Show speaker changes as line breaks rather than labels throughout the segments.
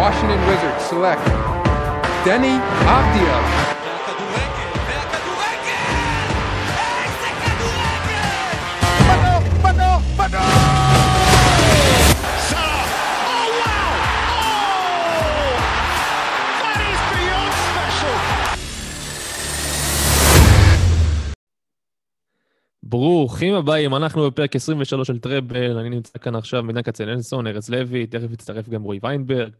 Washington Wizards select
beyond special!
ברוכים הבאים, אנחנו בפרק 23 של טראבל, אני נמצא כאן עכשיו מדן כצנלסון, ארז לוי, תכף יצטרף גם רועי ויינברג,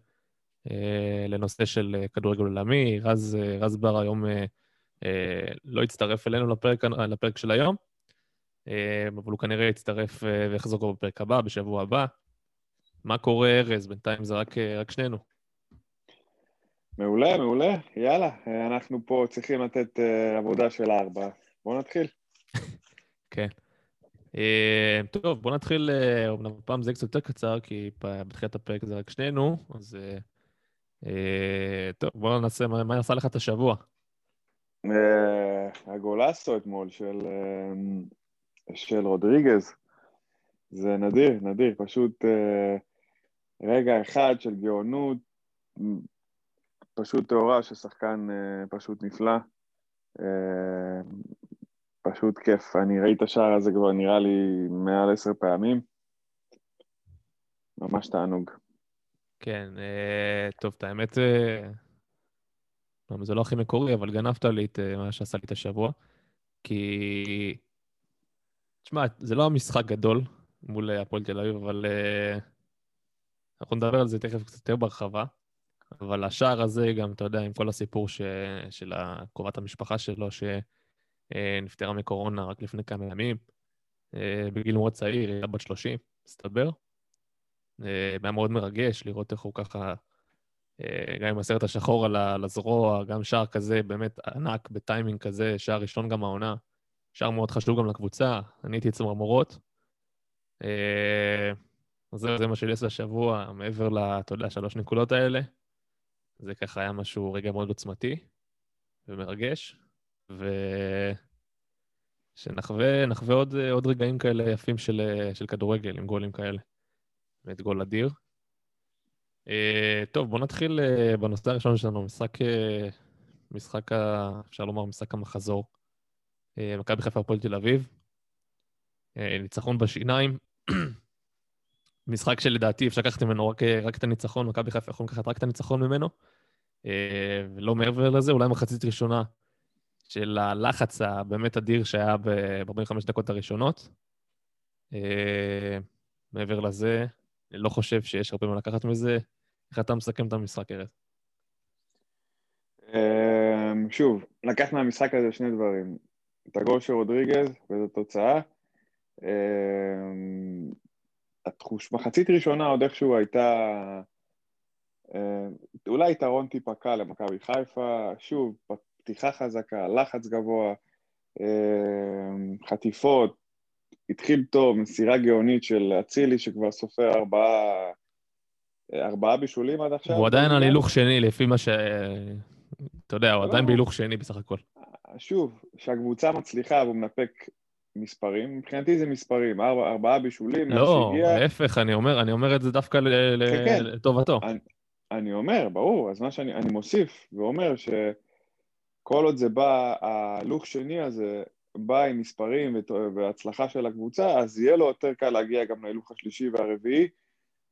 לנושא של אה, כדורגל עולמי. רז, אה, רז בר היום אה, אה, לא יצטרף אלינו לפרק, לפרק של היום, אה, אבל הוא כנראה יצטרף אה, ויחזור כבר בפרק הבא, בשבוע הבא. מה קורה, ארז? בינתיים זה רק, אה, רק שנינו.
מעולה, מעולה, יאללה, אה, אנחנו פה צריכים לתת אה, עבודה של ארבע. בואו נתחיל.
כן. אה, טוב, בוא נתחיל, אה, אמנם הפעם זה קצת יותר קצר, כי בתחילת הפרק זה רק שנינו, אז... אה, טוב, בוא נעשה, מה מה עשה לך את השבוע?
אה, הגולסו אתמול של, אה, של רודריגז, זה נדיר, נדיר, פשוט רגע אחד של גאונות, פשוט טהורה של שחקן אה, פשוט נפלא. פשוט כיף. אני ראיתי את השער הזה כבר נראה לי מעל עשר פעמים. ממש תענוג.
כן, אה, טוב, את האמת, אה, זה לא הכי מקורי, אבל גנבת לי את אה, מה שעשה לי את השבוע, כי... תשמע, זה לא המשחק גדול מול הפועל תל אביב, אבל אנחנו נדבר על זה תכף קצת יותר בהרחבה. אבל השער הזה גם, אתה יודע, עם כל הסיפור ש... של קרובת המשפחה שלו, שנפטרה מקורונה רק לפני כמה ימים, בגיל מאוד צעיר, היא הייתה בת 30, מסתבר. אה, היה מאוד מרגש לראות איך הוא ככה, אה, גם עם הסרט השחור על הזרוע, גם שער כזה באמת ענק בטיימינג כזה, שער ראשון גם העונה, שער מאוד חשוב גם לקבוצה, אני הייתי אצל מרמורות. אה, זהו, זה מה שלי עשה השבוע, מעבר ל, אתה יודע, שלוש נקודות האלה. זה ככה היה משהו, רגע מאוד עוצמתי ומרגש, ו... שנחווה נחווה עוד, עוד רגעים כאלה יפים של, של כדורגל, עם גולים כאלה. באמת גול אדיר. Uh, טוב, בואו נתחיל uh, בנושא הראשון שלנו, משחק, uh, משחק, ה... אפשר לומר, משחק המחזור. Uh, מכבי חיפה הפועל תל אביב. Uh, ניצחון בשיניים. משחק שלדעתי אפשר לקחת ממנו רק, רק את הניצחון, מכבי חיפה יכולים לקחת רק את הניצחון ממנו. Uh, ולא מעבר לזה, אולי מחצית ראשונה של הלחץ הבאמת אדיר שהיה ב-45 דקות הראשונות. Uh, מעבר לזה, לא חושב שיש הרבה מה לקחת מזה. איך אתה מסכם את המשחק, ארז?
אמ, שוב, לקח מהמשחק הזה שני דברים. את הגול של רודריגז וזו תוצאה. אמ, התחוש, מחצית ראשונה עוד איכשהו הייתה אמ, אולי יתרון טיפה קל למכבי חיפה, שוב, פתיחה חזקה, לחץ גבוה, חטיפות, התחיל טוב, מסירה גאונית של אצילי שכבר סופר ארבעה, ארבעה בישולים עד עכשיו.
הוא עדיין על הילוך שני, לפי מה ש... אתה יודע, הוא עדיין
לא.
בהילוך שני בסך הכל.
שוב, שהקבוצה מצליחה והוא מנפק מספרים, מבחינתי זה מספרים, ארבע, ארבעה בישולים,
לא. להפך, אני אומר, אני אומר את זה דווקא ל- ל-
כן, כן.
לטובתו.
אני, אני אומר, ברור, אז מה שאני אני מוסיף ואומר שכל עוד זה בא, הלוך שני הזה בא עם מספרים והצלחה של הקבוצה, אז יהיה לו יותר קל להגיע גם להילוך השלישי והרביעי,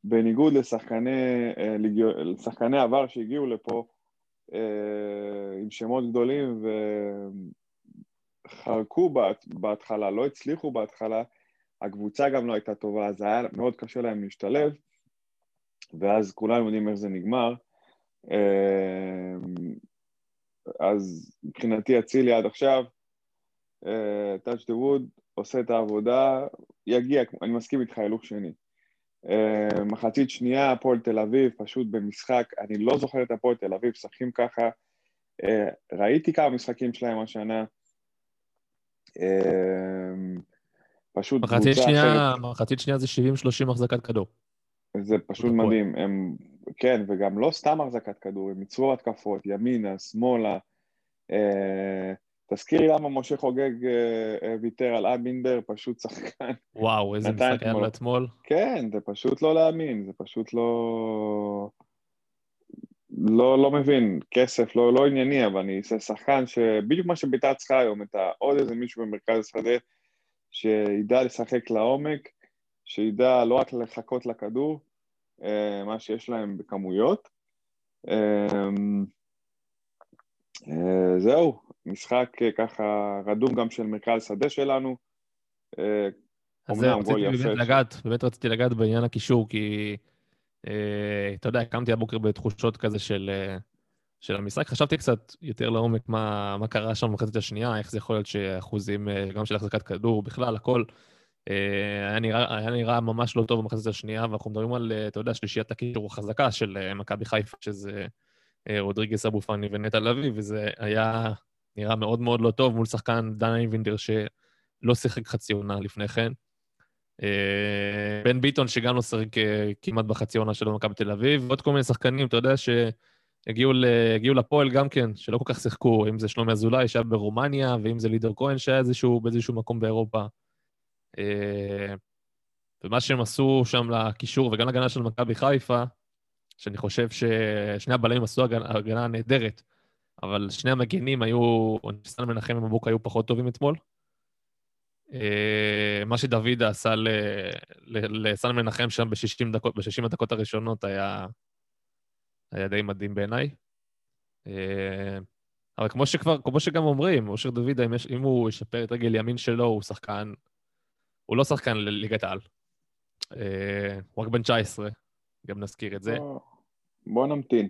בניגוד לשחקני, אה, לשחקני עבר שהגיעו לפה אה, עם שמות גדולים וחרקו בהת- בהתחלה, לא הצליחו בהתחלה, הקבוצה גם לא הייתה טובה, אז היה מאוד קשה להם להשתלב, ואז כולם יודעים איך זה נגמר. אה, אז מבחינתי אצילי עד עכשיו, touch the wood, עושה את העבודה, יגיע, אני מסכים איתך, הילוך שני. Uh, מחצית שנייה, הפועל תל אביב, פשוט במשחק, אני לא זוכר את הפועל תל אביב, משחקים ככה. Uh, ראיתי כמה משחקים שלהם השנה. Uh, פשוט
מחצית
קבוצה
שנייה,
אחרת.
מחצית שנייה זה 70-30 החזקת כדור.
זה פשוט. מדהים. הם, כן, וגם לא סתם החזקת כדור, הם ייצרו התקפות, ימינה, שמאלה. Uh, תזכירי למה משה חוגג uh, uh, ויתר על אבינדר, פשוט שחקן.
וואו, איזה משחק היה
אתמול.
לו אתמול.
כן, זה פשוט לא להאמין, זה פשוט לא... לא, לא מבין, כסף לא, לא ענייני, אבל אני אעשה שחקן שבדיוק מה שביתר צריכה היום, את ה- עוד איזה מישהו במרכז השדה שידע לשחק לעומק, שידע לא רק לחכות לכדור, אה, מה שיש להם בכמויות. אה, זהו, משחק אה, ככה רדום גם של מרכז שדה שלנו. אה,
אז זהו, רציתי באמת לגעת, באמת רציתי לגעת בעניין הקישור, כי אה, אתה יודע, קמתי הבוקר בתחושות כזה של, של המשחק. חשבתי קצת יותר לעומק מה, מה קרה שם במחצית השנייה, איך זה יכול להיות שאחוזים, גם של החזקת כדור, בכלל, הכל, אה, היה נראה, היה נראה ממש לא טוב במחצית השנייה, ואנחנו מדברים על, אתה יודע, שלישיית הקישור החזקה של מכבי חיפה, שזה רודריגס אבו פאני ונטע לביא, וזה היה נראה מאוד מאוד לא טוב מול שחקן דן איינבינדר, שלא שיחק חצי עונה לפני כן. אה, בן ביטון, שגם לא שיחק אה, כמעט בחצי עונה שלו במכבי תל אביב, ועוד כל מיני שחקנים, אתה יודע, שהגיעו לפועל גם כן, שלא כל כך שיחקו, אם זה שלומי אזולאי שהיה ברומניה, ואם זה לידר כהן שהיה איזשהו, באיזשהו מקום באירופה. אה, ומה שהם עשו שם לקישור וגם להגנה של מכבי חיפה, שאני חושב ששני הבלמים עשו הגנה, הגנה נהדרת, אבל שני המגינים היו, ניסן מנחם ומבוק היו פחות טובים אתמול. אה, מה שדוידה עשה לסן מנחם שם ב-60 דקות, ב-60 הדקות הראשונות היה, היה די מדהים בעיניי. אה, אבל כמו שכבר, כמו שגם אומרים, אושר דוידה, אם, יש, אם הוא ישפר את רגל ימין שלו, הוא שחקן, הוא לא שחקן לליגת העל. אה, הוא רק בן 19, גם נזכיר את זה.
בוא- בוא נמתין.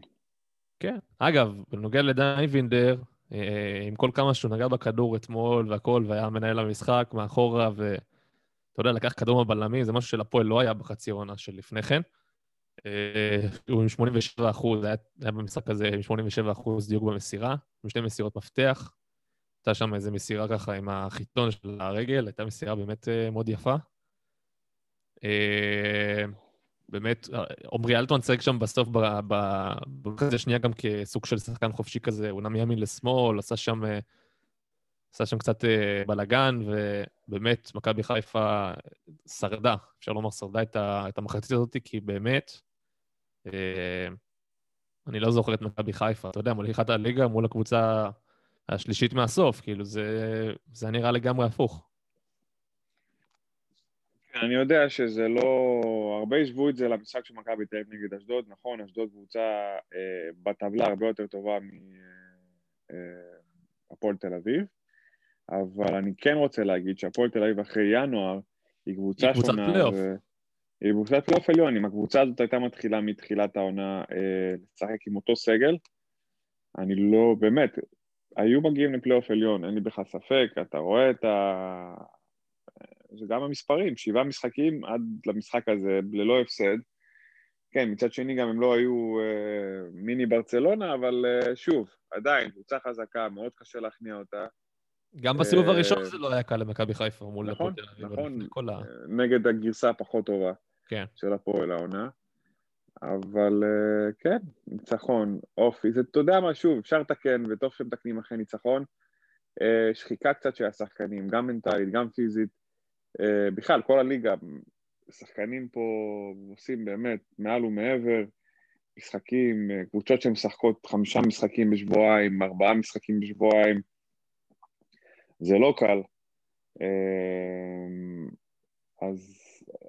כן. אגב, בנוגע לדן אייבינדר, אה, עם כל כמה שהוא נגע בכדור אתמול והכל, והיה מנהל המשחק מאחורה, ואתה יודע, לקח כדור מהבלמים, זה משהו שלפועל לא היה בחצי העונה של לפני כן. אה, הוא עם 87 אחוז, היה, היה במשחק הזה עם 87 אחוז דיוק במסירה, עם שתי מסירות מפתח. הייתה שם איזו מסירה ככה עם החיתון של הרגל, הייתה מסירה באמת אה, מאוד יפה. אה, באמת, עמרי אלטמן צייג שם בסוף, ב- ב- במחצית השנייה גם כסוג של שחקן חופשי כזה, הוא נע מימין לשמאל, עשה שם, אה, עשה שם קצת אה, בלאגן, ובאמת, מכבי חיפה שרדה, אפשר לומר שרדה את, ה, את המחצית הזאת, כי באמת, אה, אני לא זוכר את מכבי חיפה, אתה יודע, מוליכת הליגה מול הקבוצה השלישית מהסוף, כאילו, זה, זה נראה לגמרי הפוך.
אני יודע שזה לא... הרבה השוו את זה למשחק של מכבי תל אביב נגד אשדוד, נכון, אשדוד קבוצה אה, בטבלה הרבה יותר טובה מהפועל תל אביב, אבל אני כן רוצה להגיד שהפועל תל אביב אחרי ינואר היא קבוצה
היא קבוצת. פלייאוף.
ו- היא קבוצת פלייאוף עליון, אם הקבוצה הזאת הייתה מתחילה מתחילת העונה אה, לשחק עם אותו סגל, אני לא, באמת, היו מגיעים לפלייאוף עליון, אין לי בכלל ספק, אתה רואה את ה... זה גם המספרים, שבעה משחקים עד למשחק הזה ללא הפסד. כן, מצד שני גם הם לא היו אה, מיני ברצלונה, אבל אה, שוב, עדיין, קבוצה חזקה, מאוד קשה להכניע אותה.
גם בסיבוב
אה,
הראשון זה לא היה קל למכבי חיפה מול
נכון,
הפועל תל אביב,
נכון. אה, נגד הגרסה הפחות טובה
כן.
של הפועל העונה. אבל אה, כן, ניצחון, אופי, זה, אתה יודע מה, שוב, אפשר לתקן, וטוב שמתקנים אחרי ניצחון. אה, שחיקה קצת של השחקנים, גם מנטלית, גם פיזית. אה, בכלל, כל הליגה, שחקנים פה עושים באמת מעל ומעבר, משחקים, אה, קבוצות שמשחקות חמישה משחקים בשבועיים, ארבעה משחקים בשבועיים, זה לא קל. אה, אז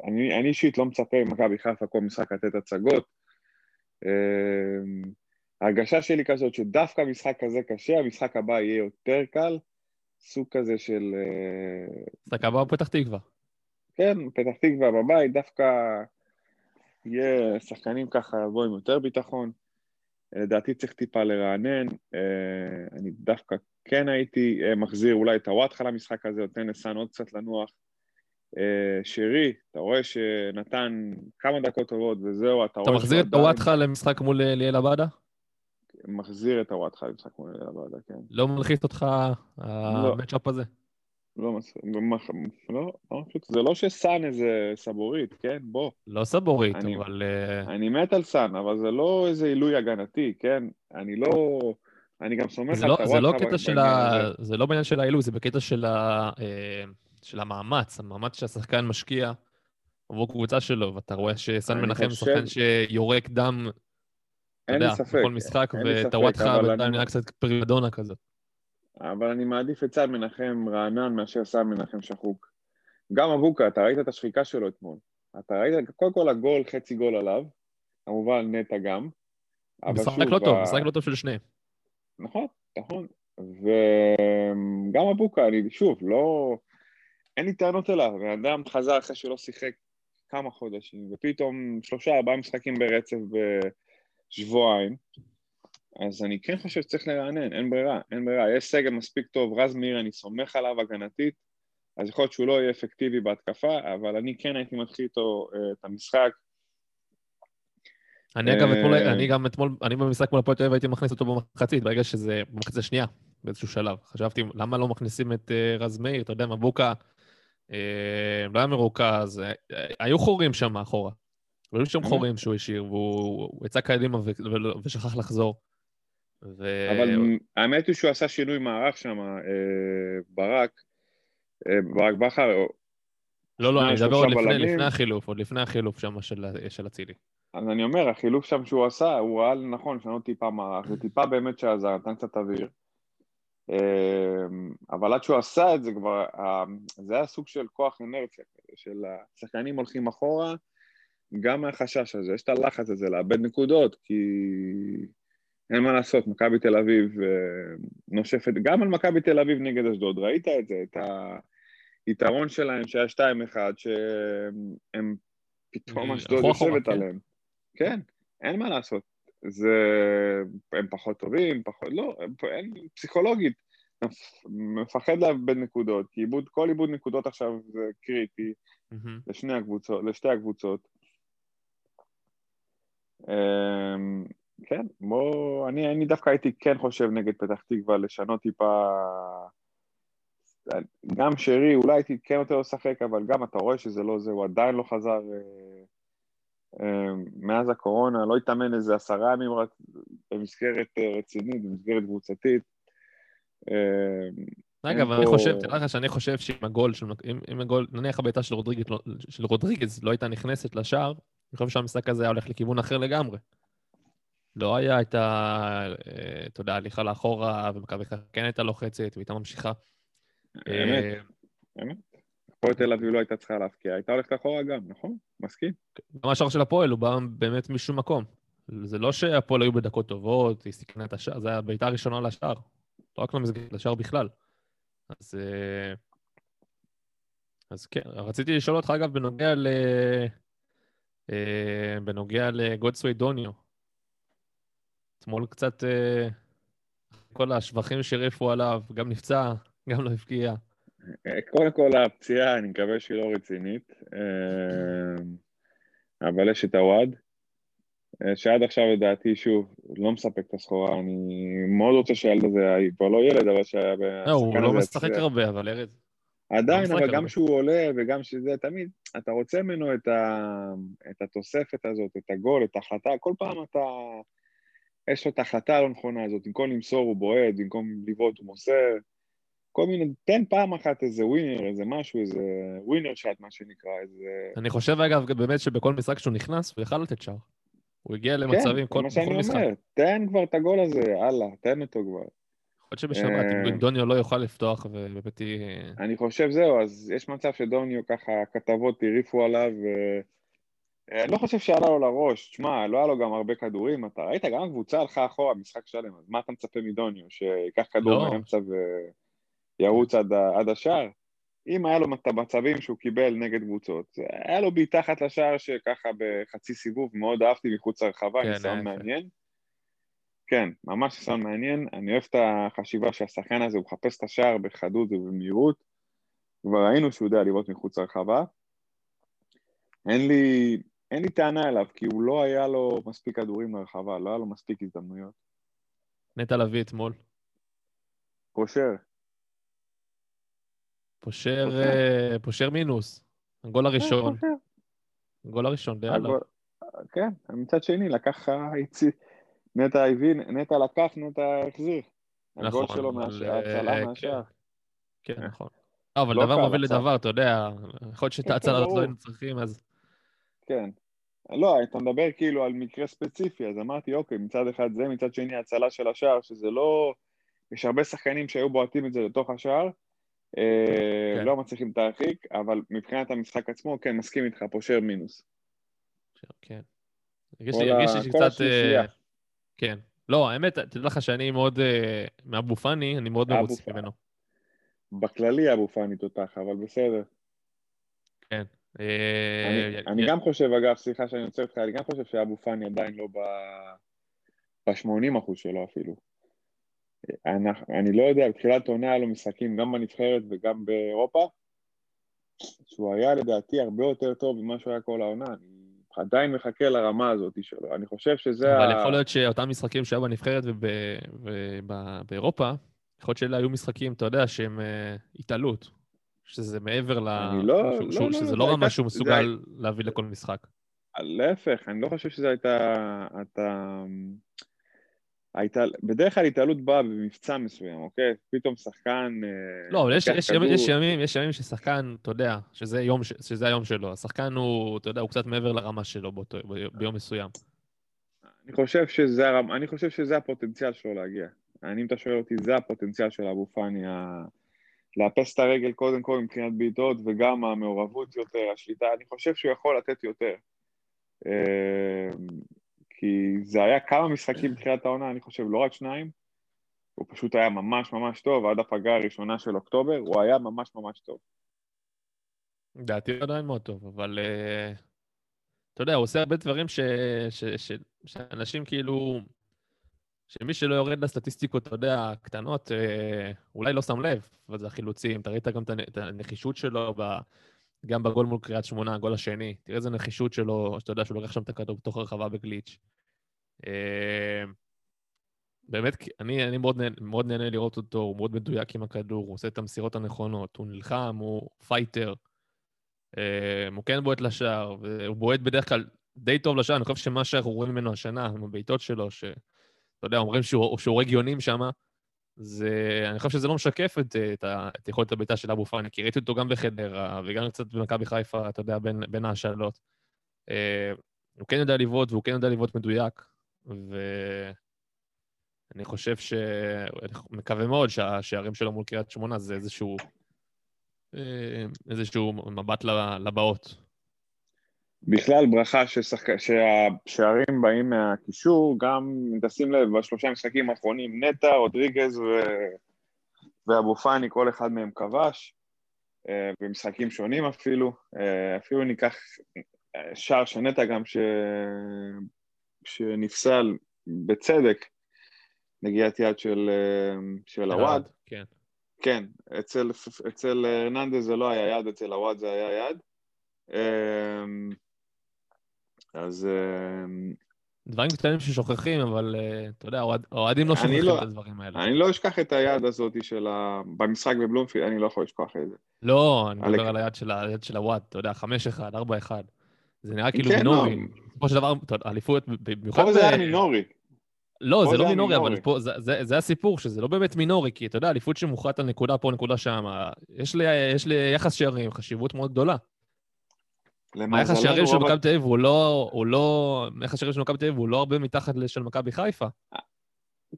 אני, אישית לא מצפה ממכבי חיפה כל משחק לתת הצגות. ההרגשה שלי כזאת שדווקא משחק כזה קשה, המשחק הבא יהיה יותר קל, סוג כזה של... אה,
משחק הבא בפתח תקווה.
כן, פתח תקווה בבית, דווקא יהיה שחקנים ככה לבוא עם יותר ביטחון. לדעתי צריך טיפה לרענן. אה, אני דווקא כן הייתי אה, מחזיר אולי את הוואטחה למשחק הזה, נותן לסאן עוד קצת לנוח. אה, שרי, אתה רואה שנתן כמה דקות טובות וזהו, אתה,
אתה
רואה...
מחזיר
שהוא
את הוואטחה למשחק מול אה, ליאל עבאדה?
מחזיר את הוואטחה למשחק מול הוועדה, כן.
לא מלחיץ אותך המצ'אפ הזה?
לא, לא, לא, פשוט, זה לא שסאן איזה סבורית, כן? בוא.
לא סבורית,
אני-
אבל... אה,
אני מת על סאן, אבל זה לא איזה עילוי הגנתי, כן? אני לא... אני גם סומך על
לא,
הוואטחה
זה לא קטע של. ה... זה לא בעניין של העילוי, זה בקטע של, ה... אה, של המאמץ, המאמץ שהשחקן משקיע עבור קבוצה שלו, ואתה רואה שסן מנחם הוא שחקן שיורק דם
אין לי ספק,
בכל משחק, וטוואטחה בינתיים נראה קצת פרימדונה כזאת.
אבל אני מעדיף את סל מנחם רענן מאשר סל מנחם שחוק. גם אבוקה, אתה ראית את השחיקה שלו אתמול. אתה ראית, קודם כל הגול, חצי גול עליו, כמובן נטע גם.
משחק לא טוב, משחק לא טוב של שניהם.
נכון, נכון. וגם אבוקה, אני שוב, לא... אין לי טענות אליו. בן אדם חזר אחרי שלא שיחק כמה חודשים, ופתאום שלושה, ארבעה משחקים ברצף בשבועיים. אז אני כן חושב שצריך לרענן, אין ברירה, אין ברירה. יש סגל מספיק טוב, רז מאיר, אני סומך עליו הגנתית, אז יכול להיות שהוא לא יהיה אפקטיבי בהתקפה, אבל אני כן הייתי מתחיל איתו אה, את המשחק.
אני אגב, אתמול,
אה,
אני גם אתמול, אני במשחק מול הפועל תל אביב הייתי מכניס אותו במחצית, ברגע שזה, במחצית השנייה, באיזשהו שלב. חשבתי, למה לא מכניסים את אה, רז מאיר? אתה יודע, מבוקה לא היה מרוכז, היו חורים שם מאחורה. היו שם? חורים שהוא השאיר, והוא הוא יצא קדימה ושכח לחזור. ו...
אבל האמת היא שהוא עשה שינוי מערך שם, אה, ברק, אה, ברק בכר,
לא, לא, אני
שניים,
מדבר עוד לפני,
בלמים.
לפני החילוף, עוד לפני החילוף שם של, של אצילי.
אז אני אומר, החילוף שם שהוא עשה, הוא ראה לנכון לשנות טיפה מערך, זה טיפה באמת שעזר, נתן קצת אוויר. אמ, אבל עד שהוא עשה את זה כבר, זה היה סוג של כוח אנרציה, כזה, של השחקנים הולכים אחורה, גם מהחשש הזה, יש את הלחץ הזה לאבד נקודות, כי אין מה לעשות, מכבי תל אביב אה, נושפת, גם על מכבי תל אביב נגד אשדוד, ראית את זה, את היתרון שלהם שהיה 2-1, שהם פתאום
אה,
אשדוד יושבת
כן.
עליהם. כן, אין מה לעשות. זה... הם פחות טובים, פחות... לא, הם... אין... פסיכולוגית. מפחד לאבד נקודות, כי איבוד, כל איבוד נקודות עכשיו זה קריטי
מהמם.
לשני הקבוצות, לשתי הקבוצות. אמ, כן, בוא, אני, אני דווקא הייתי כן חושב נגד פתח תקווה לשנות טיפה, גם שרי, אולי הייתי כן לו לשחק, אבל גם אתה רואה שזה לא זה, הוא עדיין לא חזר אה, אה, מאז הקורונה, לא התאמן איזה עשרה ימים רק במסגרת אה, רצינית, במסגרת קבוצתית. אה,
אגב,
אין
אני חושב, תדע לך שאני חושב שאם הגול, אם, אם הגול, נניח הבעיטה של רודריגז, לא- של רודריגז לא הייתה נכנסת לשער, אני חושב שהמשחק הזה היה הולך לכיוון אחר לגמרי. לא היה את ה... אה, אתה יודע, הליכה לאחורה, ומכבי חיפה כן הייתה לוחצת, והייתה ממשיכה.
אמת.
אה,
באמת. הפועל תל אביב לא הייתה צריכה להפקיע, הייתה הולכת אחורה גם, נכון? מסכים.
גם השער של הפועל הוא בא באמת משום מקום. זה לא שהפועל היו בדקות טובות, היא סיכנה את השער, זו הבעיטה הראשונה לשער. לא רק למסגרת, לשער בכלל. אז... אה, אז כן, רציתי לשאול אותך, אגב, בנוגע ל... אה, בנוגע לגודסווי דוניו. אתמול קצת... אה, כל השבחים שהרעיפו עליו, גם נפצע, גם לא הבקיע.
אה, קודם כל הפציעה, אני מקווה שהיא לא רצינית, אבל יש את הוואד, שעד עכשיו לדעתי, שוב, לא מספק את הסחורה, אני מאוד רוצה שהילד הזה, כבר לא ילד, אבל שהיה...
לא, הוא לא משחק. הרבה, אבל ארז.
עדיין,
משחק
אבל. גם כשהוא עולה וגם שזה, תמיד, אתה רוצה ממנו את, ה, את התוספת הזאת, את הגול, את ההחלטה, כל פעם אתה, יש לו את ההחלטה הלא נכונה הזאת, במקום למסור הוא בועט, במקום לבעוט הוא מוסר, כל מיני, תן פעם אחת איזה ווינר, איזה משהו, איזה ווינר שאט, מה שנקרא, איזה...
אני חושב, אגב, באמת שבכל משחק שהוא נכנס, הוא יכל לתת שער. הוא הגיע
כן,
למצבים
זה
כל,
מה שאני
בכל משחק.
אומר, תן כבר את הגול הזה, הלאה, תן אותו כבר.
להיות שבשבת,
אה.
אם דוניו לא יוכל לפתוח, ובאמת היא...
אני חושב זהו, אז יש מצב שדוניו ככה, כתבות הרעיפו עליו. אה, אני לא חושב שעלה לו לראש, תשמע, לא היה לו גם הרבה כדורים, אתה ראית, גם הקבוצה הלכה אחורה משחק שלם, אז מה אתה מצפה מדוניו, שיקח כדור
לא.
מהאמצע וירוץ עד, השער? אם היה לו את המצבים שהוא קיבל נגד קבוצות, היה לו בעיטה אחת לשער שככה בחצי סיבוב, מאוד אהבתי מחוץ לרחבה,
כן,
ניסיון. מעניין. כן, ממש ניסיון מעניין, אני אוהב את החשיבה שהשחקן הזה, הוא מחפש את השער בחדות ובמהירות, כבר ראינו שהוא יודע לבעוט מחוץ לרחבה. אין לי, אין לי טענה אליו, כי הוא לא היה לו מספיק כדורים לרחבה, לא היה לו מספיק הזדמנויות.
נטע לביא אתמול.
פושר,
פושר,
פושר.
אה, מינוס. הגול הראשון.
פושר.
הגול הראשון, די עליו.
כן, מצד שני, לקח, הצי- נטע הבין, נטע לקח, נטע החזיר. הגול
נכון,
שלו
אבל,
מהשער, הצלה
כן.
מהשער.
כן. נכון. אבל דבר מוביל. לדבר, אתה יודע, יכול להיות שאת
כן,
ההצלה הזאת. לא היינו צריכים, אז...
כן. לא, אתה מדבר כאילו על מקרה ספציפי, אז אמרתי, אוקיי, מצד אחד זה, מצד שני הצלה של השער, שזה לא... יש הרבה שחקנים שהיו בועטים את זה לתוך השער, אה,
כן.
לא מצליחים להרחיק, אבל מבחינת המשחק עצמו, כן, מסכים איתך, פושר מינוס.
כן. הרגיש לי שקצת... כן. לא, האמת, תדע לך שאני מאוד... אה, מאבו פאני, אני מאוד מרוצה
פאני.
ממנו.
בכללי אבו פאני תותח, אבל בסדר.
כן.
אני,
אה,
אני גם חושב, אגב, סליחה שאני עוצר אותך, אני גם חושב שאבו פאני עדיין לא ב-80 אחוז שלו אפילו. אני, אני לא יודע, בתחילת עונה היה לו משחקים גם בנבחרת וגם באירופה, שהוא היה לדעתי הרבה יותר טוב ממה שהוא היה כל העונה. אני עדיין מחכה לרמה הזאת שלו. אני חושב שזה
אבל
ה...
יכול להיות שאותם משחקים שהיו בנבחרת ובאירופה, יכול להיות שאלה היו משחקים, אתה יודע, שהם אה, התעלות. שזה מעבר ל...
אני לא-
שהוא-
לא,
שהוא-
לא,
שזה
זה
לא רמה שהוא
זה
מסוגל להביא לכל משחק.
להפך, אני לא חושב שזו הייתה... אתה... הייתה... בדרך כלל התעלות באה במבצע מסוים, אוקיי? פתאום שחקן... אה,
לא, אבל יש, יש,
כדור.
יש, ימים, יש ימים ששחקן, אתה יודע, שזה, יום, שזה היום שלו. השחקן הוא, אתה יודע, הוא קצת מעבר לרמה שלו באותו, ביום מסוים.
אני חושב שזה, הרמ- אני חושב שזה הפוטנציאל שלו להגיע. אני, אם אתה שואל אותי, זה הפוטנציאל של אבו פאני, ה... לאפס את הרגל קודם כל מבחינת בעיטות, וגם המעורבות יותר, השליטה, אני חושב שהוא יכול לתת יותר. אה, כי זה היה כמה משחקים בתחילת העונה, אני חושב, לא רק שניים. הוא פשוט היה ממש ממש טוב, עד הפגרה הראשונה של אוקטובר, הוא היה ממש ממש טוב.
לדעתי הוא עדיין מאוד טוב, אבל uh, אתה יודע, הוא עושה הרבה דברים ש, ש, ש, שאנשים כאילו, שמי שלא יורד לסטטיסטיקות, אתה יודע, הקטנות, uh, אולי לא שם לב, אבל זה החילוצים. אתה ראית גם את הנחישות שלו, ב, גם בגול מול קריית שמונה, הגול השני. תראה איזה נחישות שלו, שאתה יודע שהוא לוקח שם את הכדור בתוך הרחבה בגליץ'. Uh, באמת, אני, אני מאוד, נהנה, מאוד נהנה לראות אותו, הוא מאוד מדויק עם הכדור, הוא עושה את המסירות הנכונות, הוא נלחם, הוא fighter. אה, הוא כן בועט לשער, והוא בועט בדרך כלל די טוב לשער, אני חושב שמה שאנחנו רואים ממנו השנה, עם הבעיטות שלו, שאתה יודע, אומרים שהוא שהוא הורג יונים שם, זה... אני חושב שזה לא משקף את, את, ה- את יכולת הבעיטה של אבו פאני, כי ראיתי אותו גם בחדרה, וגם קצת במכבי חיפה, אתה יודע, בין, בין ההשאלות. אה, הוא כן יודע לבעוט, והוא כן יודע לבעוט מדויק, ואני חושב ש... אני מקווה מאוד שהשערים שלו מול קריית שמונה זה איזשהו... אה, איזשהו מבט לבאות.
בכלל ברכה ששחק... שהשערים באים מהקישור, גם תשים לב, בשלושה משחקים האחרונים, נטע, רודריגז ו... ואבו פאני, כל אחד מהם כבש, אה, במשחקים שונים אפילו. אה, אפילו ניקח אה, שער של נטע גם ש... שנפסל בצדק, נגיעת יד של, של הוואד.
כן.
כן, אצל, אצל הרננדז זה לא היה יד, אצל הוואד זה היה יד. אמ, אז אמ,
דברים קטנים ששוכחים, אבל אה, אתה יודע, האוהד- האוהדים לא שוכחים
לא-
את הדברים האלה.
אני לא אשכח את היד הזאת של ה... במשחק בבלומפילד, אני לא יכול לשכוח את זה.
לא, אני מדבר על היד של ה- היד של הוואט, אתה יודע, 5-1, 4-1. זה נראה כאילו
כן,
מינורי.
לא.
בסופו של דבר, אליפות, במיוחד...
פה זה היה מינורי.
לא, זה לא מינורי, אבל. פה, זה, זה, זה הסיפור, שזה לא באמת מינורי, כי אתה יודע, אליפות שמוכרעת על נקודה פה, נקודה שם, יש לי, יש לי יחס שערים, חשיבות מאוד גדולה. היחס
למזלנו,
שערים של מכבי תל אביב הוא לא, הוא לא, היחס שערים של מכבי תל אביב הוא לא הרבה מתחת לשל מכבי חיפה.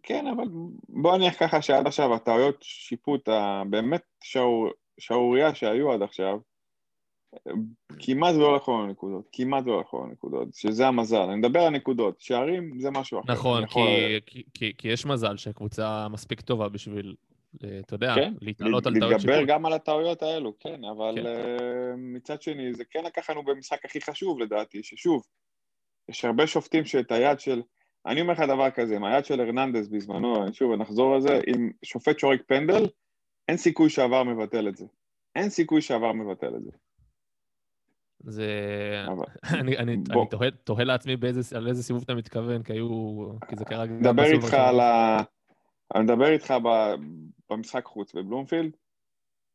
כן, אבל בוא נניח ככה שעד עכשיו הטעויות שיפוט הבאמת שערורייה שהיו עד עכשיו, כמעט ולא לקחו לנו נקודות, כמעט ולא לקחו לנו נקודות, שזה המזל. אני מדבר על נקודות, שערים זה משהו אחר.
נכון, כי, כי, כי, כי יש מזל שקבוצה מספיק טובה בשביל, אתה יודע,
כן,
להתעלות על טעויות
להתגבר
שיפוט.
גם על הטעויות האלו, כן, אבל
כן.
אה, מצד שני, זה כן לקח לנו במשחק הכי חשוב לדעתי, ששוב, יש הרבה שופטים שאת היד של, אני אומר לך דבר כזה, עם היד של הרננדז בזמנו, שוב, נחזור על זה, אם שופט שורק פנדל, אין סיכוי שעבר מבטל את זה. אין סיכוי שעבר מבטל את זה.
זה...
אבל
אני, אני,
בוא.
אני תוהה, לעצמי באיזה, על איזה סיבוב אתה מתכוון, כי היו... כי זה קרה גם בסיבוב
איתך. על ה... אני מדבר איתך ב... במשחק חוץ בבלומפילד,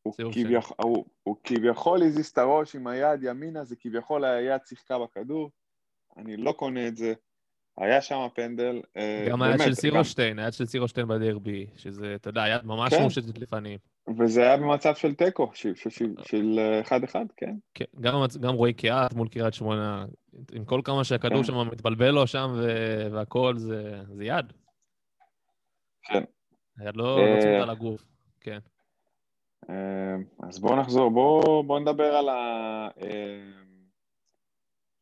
הוא, כביכ... הוא, הוא כביכול הזיז את הראש עם היד ימינה, זה כביכול היד שיחקה בכדור, אני לא קונה את זה, היה שם פנדל, אה,
גם היד של
גם-
סירושטיין, היד של סירושטיין בדרבי, שזה, אתה יודע, יד ממש
כן.
מושטת לפנים.
וזה היה במצב של תיקו, של- של- של- של אה, 1-1, כן.
כן, גם, גם רועי קיאט מול קריית שמונה, עם כל כמה שהכדור
כן.
שם מתבלבל לו שם ו- והכל, זה, זה יד.
כן.
היד לא,
אה,
לא צמודה לגוף, כן.
אה, אז בואו נחזור, בואו בוא נדבר על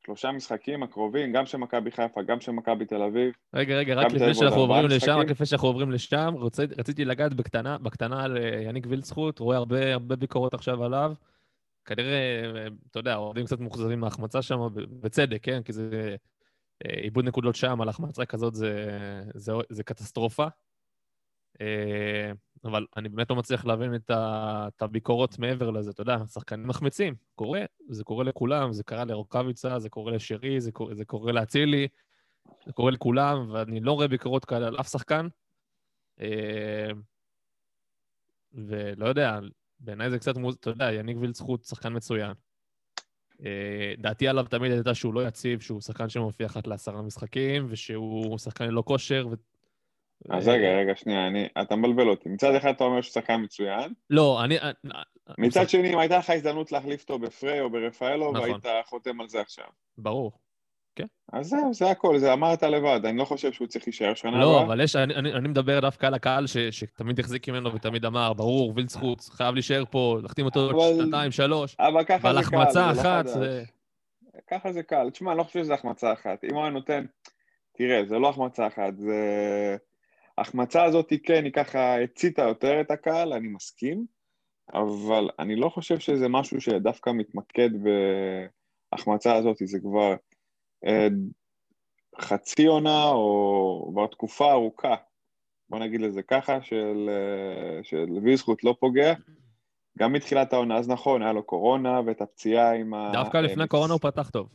השלושה משחקים הקרובים, גם של מכבי חיפה, גם של מכבי תל אביב.
רגע, רגע, רק לפני שאנחנו עוברים לשם, רק. לפני שאנחנו עוברים לשם, רוצה, רציתי לגעת בקטנה, בקטנה על אה, יניק וילצחוט, רואה הרבה, הרבה ביקורות עכשיו עליו. כנראה, אה, אתה יודע, האוהדים קצת מאוכזבים מההחמצה שם, בצדק, כן? כי זה... אה, איבוד נקודות שם על החמצה כזאת זה, זה, זה קטסטרופה. אה, אבל אני באמת לא מצליח להבין את, הביקורות מעבר לזה, אתה יודע, שחקנים מחמיצים, קורה, זה קורה לכולם, זה קרה לרוקאביצה, זה קורה לשרי, זה, קורה- זה קורה לאצילי, זה קורה לכולם, ואני לא רואה ביקורות כאלה על אף שחקן. אה, ולא יודע, בעיניי זה קצת מוז... אתה יודע, יניק וילצחוט שחקן מצוין. אה, דעתי עליו תמיד הייתה שהוא לא יציב, שהוא שחקן שמופיע אחת לעשרה משחקים, ושהוא שחקן ללא כושר. ו...
אז
אה,
רגע, רגע, שנייה, אני, אתה מבלבל אותי. מצד אחד אתה אומר שהוא שחקן מצוין,
לא, אני... אה,
מצד שני, אם הייתה לך הזדמנות להחליף אותו בפריי או ברפאלו,
נכון.
והיית חותם על זה עכשיו.
ברור.
אז זהו, זה הכל, זה אמרת לבד, אני לא חושב שהוא צריך להישאר שנה
לא,
הבאה.
אבל יש, אני, אני, אני מדבר דווקא על הקהל ש, שתמיד החזיק ממנו ותמיד אמר, ברור, וילצחוט, חייב להישאר פה, להחתים אותו
אבל-
שנתיים, שלוש,
אבל ככה זה קל, זה לא
אחת,
חדש.
זה...
ככה זה קל. תשמע, אני לא חושב שזה החמצה אחת. אם הוא היה נותן... תראה, זה לא החמצה אחת, זה... ההחמצה הזאת, כן, היא ככה הציתה יותר את הקהל, אני מסכים, אבל אני לא חושב שזה משהו שדווקא מתמקד בהחמצה הזאת, זה כבר אה, חצי עונה או כבר תקופה ארוכה, בוא נגיד לזה ככה, של, אה, של ויזכות לא פוגע. גם מתחילת העונה, אז נכון, היה לו קורונה ואת הפציעה עם ה...
דווקא לפני
ניס-
קורונה הוא פתח טוב.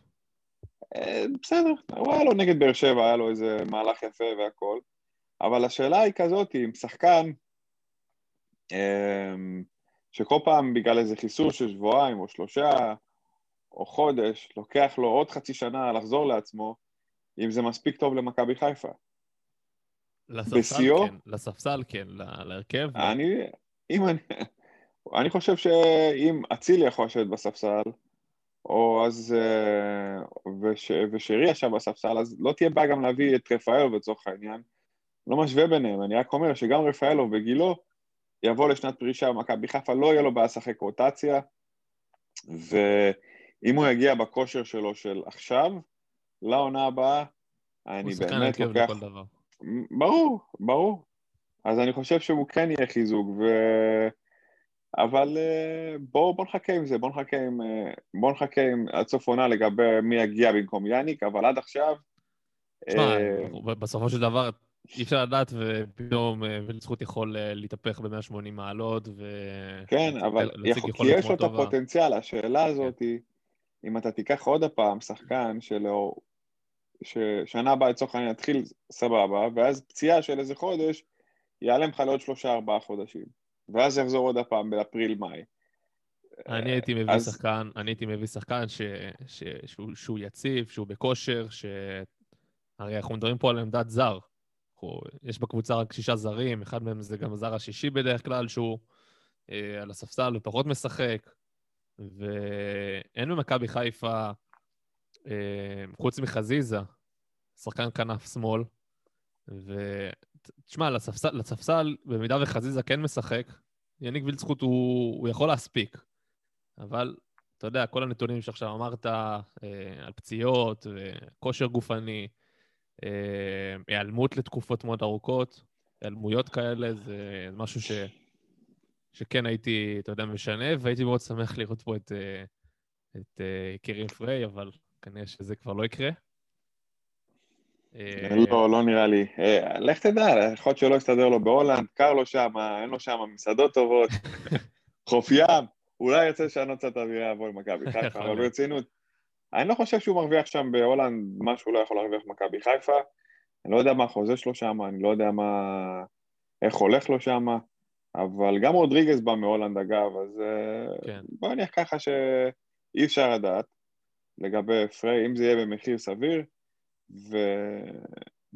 אה, בסדר, הוא היה לו נגד באר שבע, היה לו איזה מהלך יפה והכל. אבל השאלה היא כזאת, אם שחקן אמ, שכל פעם בגלל איזה חיסור של שבועיים או שלושה או חודש, לוקח לו עוד חצי שנה לחזור לעצמו, אם זה מספיק טוב למכבי חיפה.
לספסל? כן, לספסל כן, להרכב.
אני, אם אני, אני חושב שאם אצילי יכול לשבת בספסל, או אז, אה, וש, ושרי ישב בספסל, אז לא תהיה בעיה גם להביא את רפאלוב לצורך העניין. לא משווה ביניהם, אני רק אומר שגם רפאלוב בגילו יבוא לשנת פרישה במכבי חיפה, לא יהיה לו בעיה לשחק רוטציה, ואם הוא יגיע בכושר שלו של עכשיו, לעונה הבאה, אני באמת לוקח... ברור, ברור. אז אני חושב שהוא כן יהיה חיזוק, ו... אבל אה, בואו בוא נחכה עם זה, בואו נחכה עם, אה, בוא נחכה עם עד סוף עונה לגבי מי יגיע במקום יאניק, אבל עד עכשיו...
תשמע,
אה,
בסופו של דבר אי אפשר לדעת, ופתאום אה, וילצחוט יכול אה, להתהפך ב-180 מעלות, ו...
כן, אבל יכול, כי יש לו את. הפוטנציאל, השאלה הזאת היא, אם אתה תיקח עוד הפעם שחקן שלו, ששנה הבאה לצורך העניין יתחיל סבבה, ואז פציעה של איזה חודש, ייעלם לך לעוד שלושה ארבעה חודשים, ואז יחזור עוד הפעם באפריל-מאי.
אני הייתי מביא
אז-
שחקן, אני הייתי מביא שחקן ש, ש, שהוא, שהוא יציב, שהוא בכושר, ש... הרי אנחנו מדברים פה על עמדת זר. יש בקבוצה רק שישה זרים, אחד מהם זה גם הזר השישי בדרך כלל, שהוא אה, על הספסל ופחות משחק. ואין במכבי חיפה, אה, חוץ מחזיזה, שחקן כנף שמאל. ותשמע, לספסל, לספסל, במידה וחזיזה כן משחק, יניק וילצחוט הוא, הוא יכול להספיק. אבל, אתה יודע, כל הנתונים שעכשיו אמרת אה, על פציעות, וכושר גופני, היעלמות לתקופות מאוד ארוכות, היעלמויות כאלה, זה משהו ש, שכן הייתי, אתה יודע, משנה, והייתי מאוד שמח לראות פה את, אה, את אה, יקירי פריי, אבל כנראה שזה כבר לא יקרה. אה,
לא, לא נראה לי. אה, לך תדע, יכול להיות שלא יסתדר לו בהולנד, קר לו שם, אין לו שם מסעדות טובות, חוף ים, אולי ירצה לשנות קצת אווירה, יבוא למכבי חיפה,
יכול
אבל. ברצינות, אני לא חושב שהוא מרוויח שם בהולנד מה שהוא לא יכול להרוויח במכבי חיפה, אני לא יודע מה החוזה שלו שם, אני לא יודע מה... איך הולך לו שם, אבל גם רודריגז בא מהולנד אגב, אז אה,
כן.
בוא נניח ככה שאי אפשר לדעת לגבי פריי, אם זה יהיה במחיר סביר, ו...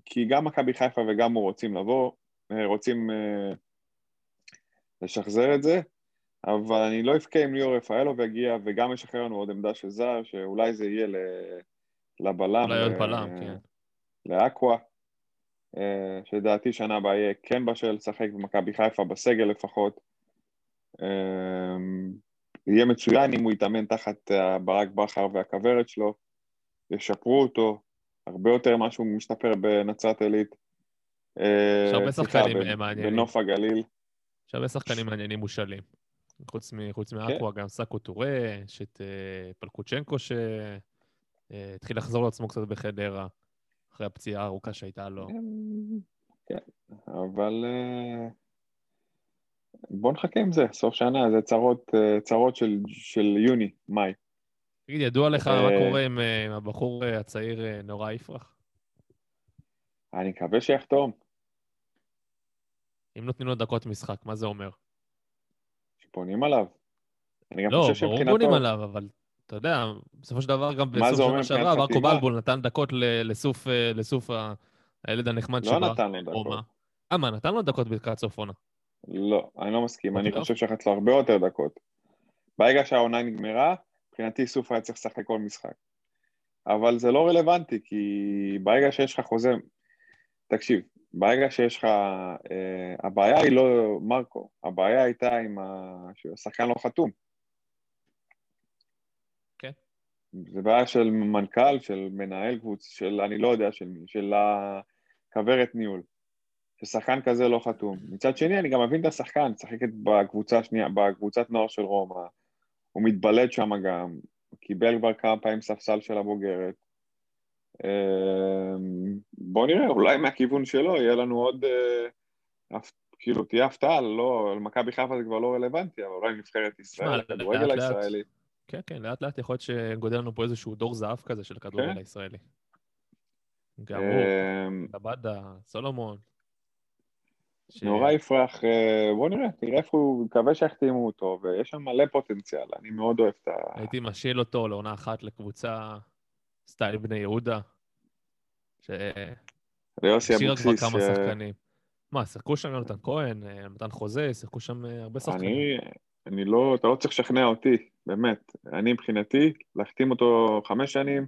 כי גם מכבי חיפה וגם הוא רוצים לבוא, אה, רוצים אה, לשחזר את זה, אבל אני לא אבכה אם ליאור רפאלוב יגיע, וגם ישחרר לנו עוד עמדה של זר, שאולי זה יהיה ל- לבלם.
אולי עוד
ל-
בלם, כן.
לאקווה, אה, שלדעתי שנה הבאה יהיה כן בשל לשחק במכבי חיפה, בסגל לפחות. אה, יהיה מצוין אם הוא יתאמן תחת אה, ברק בכר והכוורת שלו, ישפרו אותו, הרבה יותר ממה שהוא משתפר בנצרת עילית. אה,
יש הרבה שחקנים, אה, מעניינים.
בנוף הגליל.
יש הרבה שחקנים מעניינים מושאלים. חוץ, מ, חוץ מאקווה, גם סאקו טורה, יש את uh, פלקוצ'נקו שהתחיל לחזור לעצמו קצת בחדרה, אחרי הפציעה הארוכה שהייתה לו.
כן, אבל אה, בוא נחכה עם זה, סוף שנה, זה צרות, אה, צרות של, של יוני, מאי.
תגיד, ידוע לך מה
אה,
קורה עם, אה, הבחור אה, הצעיר אה, נורא יפרח?
אני מקווה שיחתום,
אם נותנים לו דקות משחק, מה זה אומר?
שפונים עליו. אני גם
לא,
חושב
ברור
שמבחינתו...
בונים עליו, אבל אתה יודע, בסופו של דבר גם בסוף שנה שעברה, מרקו? בלבול נתן דקות לסוף, אה, לסוף הילד הנחמד
לא
שבא.
נתן לו דקות.
רומא. אה, מה, נתן לו דקות לקראת סוף עונה.
לא, אני לא מסכים, אני
בטוח?
חושב שיחס לו הרבה יותר דקות. ברגע שהעונה נגמרה, מבחינתי סוף היה צריך לשחק כל משחק. אבל זה לא רלוונטי, כי ברגע שיש לך חוזה... תקשיב, ברגע שיש לך... אה, הבעיה היא לא מרקו, הבעיה הייתה עם ה... שהשחקן לא חתום.
כן.
זה בעיה של מנכ"ל, של מנהל קבוץ, של אני לא יודע של מי, של הכוורת ניהול. ששחקן כזה לא חתום. מצד שני, אני גם מבין את השחקן, משחקת בקבוצה השנייה, בקבוצת נוער של רומא, הוא מתבלט שם גם, קיבל כבר כמה פעמים ספסל של הבוגרת. אמ, בוא נראה, אולי מהכיוון שלו יהיה לנו עוד, אה, כאילו תהיה הפתעה, לא, למכבי חיפה זה כבר לא רלוונטי, אבל אולי נבחרת ישראל,
לאט.
הישראלי.
כן, כן, לאט לאט יכול להיות שגודל לנו פה איזשהו דור זהב כזה של הכדורגל
כן.
הישראלי. גם הוא,
אמ,
סולומון.
נורא יפרח, אה, בוא נראה, נראה איפה הוא, מקווה שיחתימו אותו, ויש שם מלא פוטנציאל, אני מאוד אוהב את ה...
הייתי משאיל אותו לעונה אחת לקבוצה style בני יהודה,
ליוסי,
שהשאירה כבר,
אבוקסיס,
כמה
אה,
שחקנים. מה, שיחקו שם יונתן כהן, אה, מתן חוזז, שיחקו שם אה, הרבה שחקנים.
אני, אני לא, אתה לא צריך לשכנע אותי, באמת. אני מבחינתי, להחתים אותו חמש שנים,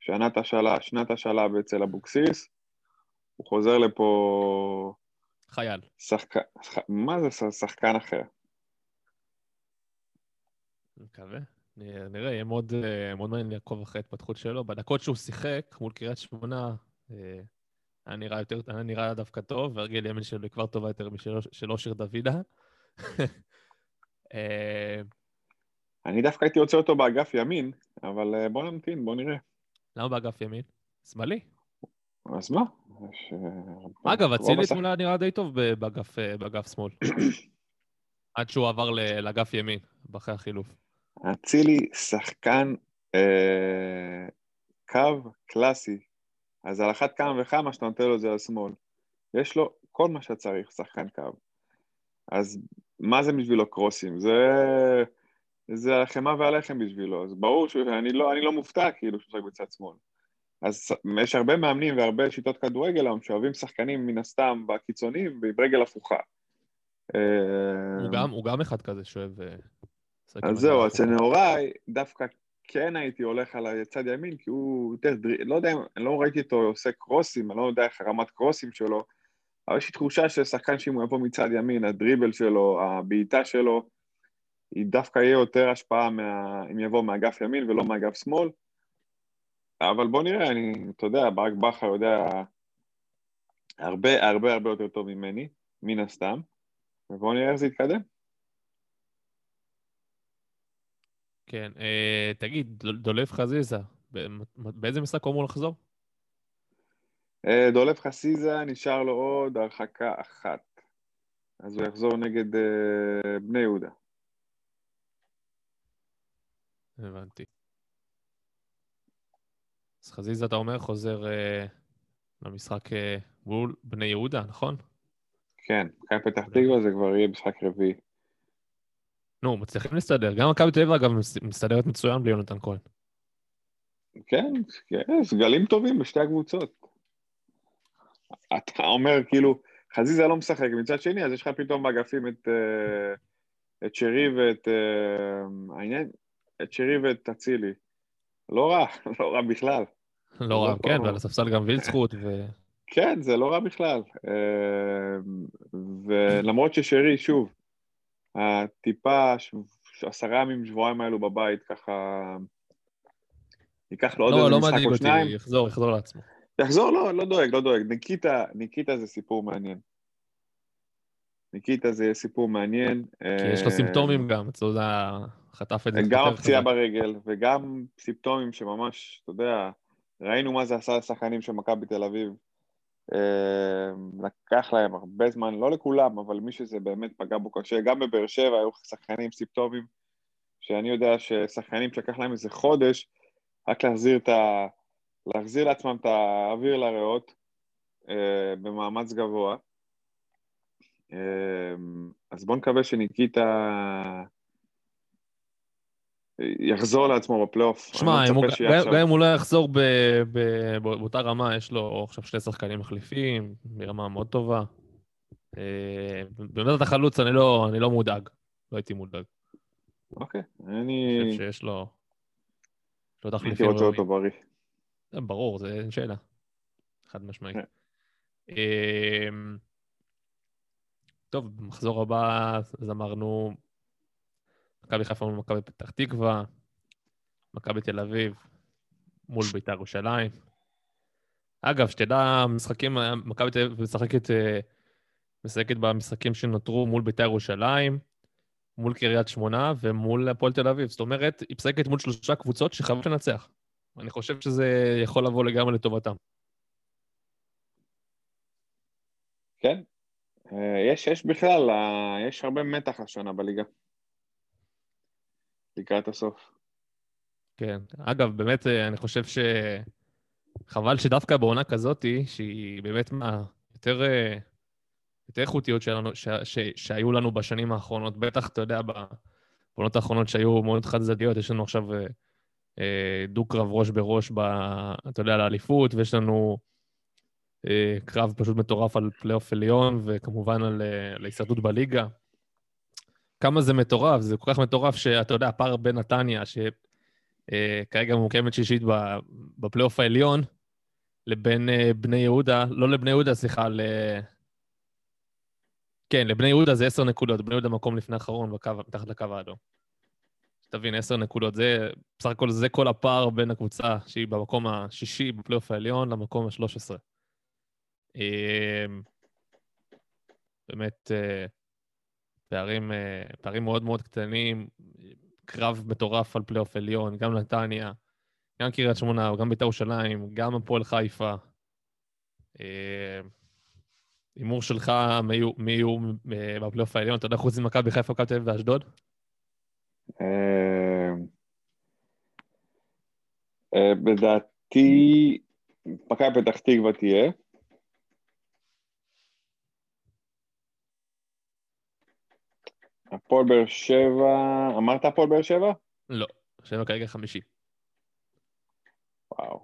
שנת השאלה, שנת השאלה אצל אבוקסיס, הוא חוזר לפה
חייל.
שחקן, מה זה ש- שחקן אחר?
מקווה. נראה, יהיה מאוד, אה, מאוד מעניין לעקוב אחרי ההתפתחות שלו. בדקות שהוא שיחק מול קריית שמונה, אה, היה נראה, יותר, היה נראה דווקא טוב, והרגל ימין שלו היא כבר טובה יותר משל של אושר דוידה. אה,
אני דווקא הייתי רוצה אותו באגף ימין, אבל בוא נמתין, בוא נראה.
למה באגף ימין? שמאלי.
אז מה? אה,
אגב, אצילי אתמול נראה די טוב באגף, באגף שמאל. עד שהוא עבר לאגף ימין, אחרי החילוף.
אצילי שחקן אה, קו קלאסי, אז על אחת כמה וכמה שאתה נותן לו את זה על שמאל. יש לו כל מה שצריך, שחקן קו. אז מה זה בשבילו קרוסים? זה, זה החמאה והלחם בשבילו, אז ברור שאני לא, לא מופתע כאילו שהוא משחק בצד שמאל. אז יש הרבה מאמנים והרבה שיטות כדורגל היום שאוהבים שחקנים מן הסתם בקיצונים ברגל הפוכה. אה,
הוא גם- הוא גם אחד כזה שאוהב...
אז זהו, אצל
הפוך.
נהוראי דווקא כן הייתי הולך על הצד ימין, כי הוא יותר דרי... לא יודע, אני לא ראיתי אותו עושה קרוסים, אני לא יודע איך הרמת קרוסים שלו, אבל יש לי תחושה ששחקן שאם הוא יבוא מצד ימין, הדריבל שלו, הבעיטה שלו, היא דווקא יהיה יותר השפעה מה... אם יבוא מאגף ימין ולא מאגף שמאל. אבל בוא נראה, אני, אתה יודע, ברק בכר יודע הרבה הרבה הרבה יותר טוב ממני, מן הסתם, ובואו נראה איך זה יתקדם.
כן, אה, תגיד, דול- דולב חזיזה, באיזה משחק הוא אמור לחזור?
אה, דולב חסיזה נשאר לו עוד הרחקה אחת. אז הוא יחזור נגד אה, בני יהודה.
הבנתי. אז חזיזה, אתה אומר, חוזר אה, למשחק אה, מול בני יהודה, נכון?
כן, מכבי פתח תקווה זה כבר יהיה משחק רביעי.
נו, מצליחים להסתדר. גם מכבי תל אביב, אגב, מס- מסתדרת מצוין בלי יונתן כהן.
כן, כן, סגלים טובים בשתי הקבוצות. אתה אומר כאילו, חזיזה לא משחק, מצד שני, אז יש לך פתאום באגפים את, אה, את שרי ואת... אה, העניין, את שרי ואת אצילי. לא רע, לא רע בכלל.
לא רע,
לא.
כן, ועל הספסל גם וילצחוט, ו...
כן, זה לא רע בכלל. אה, ולמרות ששרי, שוב, הטיפה, עשרה ימים, שבועיים האלו בבית, ככה... ייקח לו עוד
לא,
איזה
לא
משחק
מדאיג
או
אותי,
שניים.
יחזור, יחזור לעצמו.
יחזור, לא, לא דואג, לא דואג. ניקיטה, ניקיטה זה סיפור מעניין. ניקיטה זה סיפור מעניין.
כי יש לו סימפטומים גם, אצלו זה ה- חטף את זה.
אה, גם הפציעה. ברגל, וגם סימפטומים שממש, אתה יודע, ראינו מה זה עשה לשחקנים של מכבי תל אביב. אה, לקח להם הרבה זמן, לא לכולם, אבל מי שזה באמת פגע בו קשה. גם בבאר שבע היו שחקנים סימפטומים, שאני יודע ששחקנים שלקח להם איזה חודש, רק להחזיר את ה... להחזיר לעצמם את האוויר לריאות אה, במאמץ גבוה. אה, אז בואו נקווה שניקיטה יחזור לעצמו בפלייאוף.
שמע,
לא
גם אם הוא לא יחזור באותה רמה, יש לו עכשיו שני שחקנים מחליפים, ברמה מאוד טובה. אה, באמת אתה חלוץ, אני לא אני לא מודאג. לא הייתי מודאג.
אוקיי,
אני
אני
חושב שיש לו... יש לו
הייתי
תחליפים
רוצה. אותו בריא.
זה ברור, זה אין שאלה. חד משמעית.
כן.
אמ, טוב, במחזור הבא, אז אמרנו, מכבי חיפה מול מכבי פתח תקווה, מכבי תל אביב מול בית"ר ירושלים. אגב, שתדע, משחקים, מכבי תל אביב משחקת, אה, משחקת במשחקים שנותרו מול בית"ר ירושלים, מול קריית שמונה ומול הפועל תל אביב. זאת אומרת, היא משחקת מול שלושה קבוצות שחייבות לנצח. אני חושב שזה יכול לבוא לגמרי לטובתם.
כן. אה, יש, יש בכלל, אה, יש הרבה מתח השנה בליגה. לקראת הסוף.
כן. אגב, באמת, אה, אני חושב ש... חבל שדווקא בעונה כזאתי, שהיא באמת מה... יותר... אה, יותר איכותיות שלנו, ש... ש... שהיו לנו בשנים האחרונות, בטח, אתה יודע, בעונות האחרונות שהיו מאוד חד צדדיות, יש לנו עכשיו אה, אה, דו-קרב ראש בראש, ב... אתה יודע, לאליפות, ויש לנו אה, קרב פשוט מטורף על פלייאוף עליון, וכמובן על, אה, על ההישרדות בליגה. כמה זה מטורף, זה כל כך מטורף שאתה יודע, הפער בין נתניה, שכרגע ממוקמת שישית ב- בפלייאוף העליון, לבין אה, בני יהודה, לא לבני יהודה, סליחה, ל... כן, לבני יהודה זה עשר נקודות, בני יהודה מקום לפני האחרון, בקו, מתחת לקו האדום. תבין, עשר נקודות, זה, בסך הכל זה כל הפער בין הקבוצה שהיא במקום השישי בפלייאוף העליון למקום השלוש עשרה. באמת, אה, פערים, אה, פערים מאוד מאוד קטנים, קרב מטורף על פלייאוף עליון, גם נתניה, גם קריית שמונה, גם בית"ר ירושלים, גם הפועל חיפה. אה, הימור שלך, מי יהיו- אה, בפלייאוף העליון? אתה יודע, חוץ ממכבי חיפה, מכבי תל אביב ואשדוד?
לדעתי, מכבי פתח תקווה תהיה. הפועל באר שבע, אמרת הפועל באר שבע?
לא, שבע כרגע חמישי.
וואו.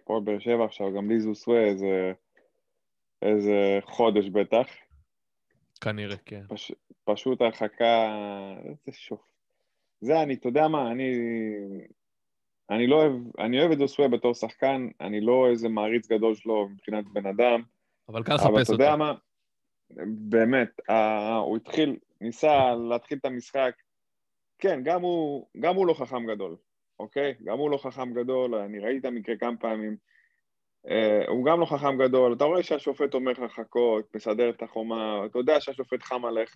הפועל באר שבע עכשיו, גם לי זוסווה איזה, איזה חודש בטח.
כנראה, כן.
פש, פשוט הרחקה, איזה שוף. זה אני, אתה יודע מה, אני, אני לא אוהב, אני אוהב את זוסווה בתור שחקן, אני לא איזה מעריץ גדול שלו מבחינת בן אדם,
אבל קל
אבל
לחפש
אתה
אותו.
יודע מה, באמת, הוא התחיל, ניסה להתחיל את המשחק, כן, גם הוא, גם הוא לא חכם גדול, אוקיי? גם הוא לא חכם גדול, אני ראיתי את המקרה כמה פעמים, אה, הוא גם לא חכם גדול, אתה רואה שהשופט אומר לך חכות, מסדר את החומה, אתה יודע שהשופט חם עליך,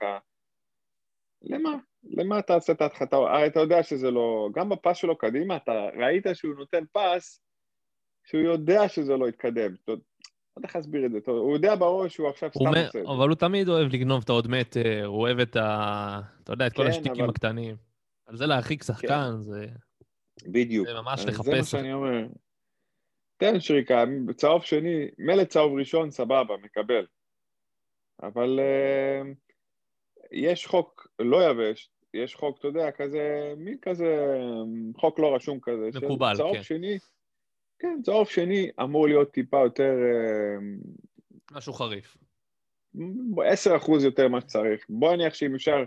למה? למה אתה עושה את ההדחתה? הרי אתה יודע שזה לא... גם בפס שלו קדימה, אתה ראית שהוא נותן פס שהוא יודע שזה לא יתקדם. לא יודע איך להסביר את זה, טוב, הוא יודע בראש שהוא עכשיו סתם עושה את זה.
אבל הוא תמיד אוהב לגנוב את העוד מטר, הוא אוהב את ה... אתה יודע, את כל
כן,
השטיקים
אבל-
הקטנים. על זה להרחיק שחקן, זה
בדיוק.
זה ממש
אז זה מה
לחפש.
שאני אומר. תן שריקה, צהוב שני, מילא צהוב ראשון, סבבה, מקבל. אבל אה, יש חוק לא יבש, יש חוק, אתה יודע, כזה, מין כזה, חוק לא רשום כזה.
מקובל,
צהוב
כן.
שני, כן, צהוב שני אמור להיות טיפה יותר, אה,
משהו חריף.
עשר אחוז יותר ממה שצריך. בוא נניח שאם אפשר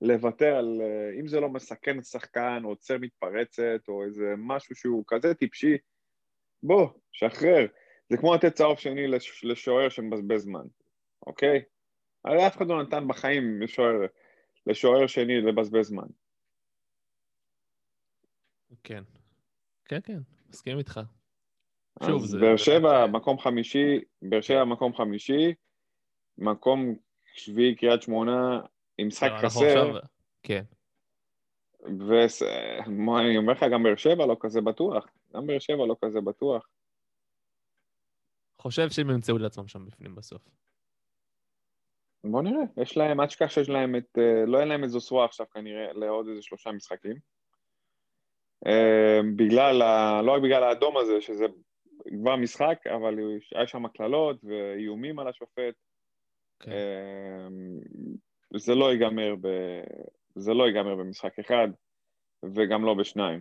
לוותר על, אה, אם זה לא מסכן את השחקן, או עוצר מתפרצת, או איזה משהו שהוא כזה טיפשי, בוא, שחרר. זה כמו לתת צהוב שני לש- לשוער שמבזבז זמן, אוקיי? הרי אף אחד לא נתן בחיים לשוער, לשוער שני לבזבז זמן.
כן. כן, כן, מסכים איתך. שוב,
אז. באר שבע, מקום חמישי, באר שבע מקום חמישי, מקום שביעי קריית שמונה, עם משחק חסר,
כן.
ואני אומר לך, גם באר שבע לא כזה בטוח, גם באר שבע לא כזה בטוח.
חושב שהם ימצאו את עצמם שם בפנים בסוף.
בוא נראה, יש להם, עד שכח שיש להם את, אה, לא אין להם את זוסווה עכשיו כנראה לעוד איזה שלושה משחקים. אה, בגלל, ה, לא רק בגלל האדום הזה, שזה כבר משחק, אבל היה שם קללות ואיומים על השופט.
כן.
אה, זה לא ייגמר ב... זה לא ייגמר במשחק אחד, וגם לא בשניים.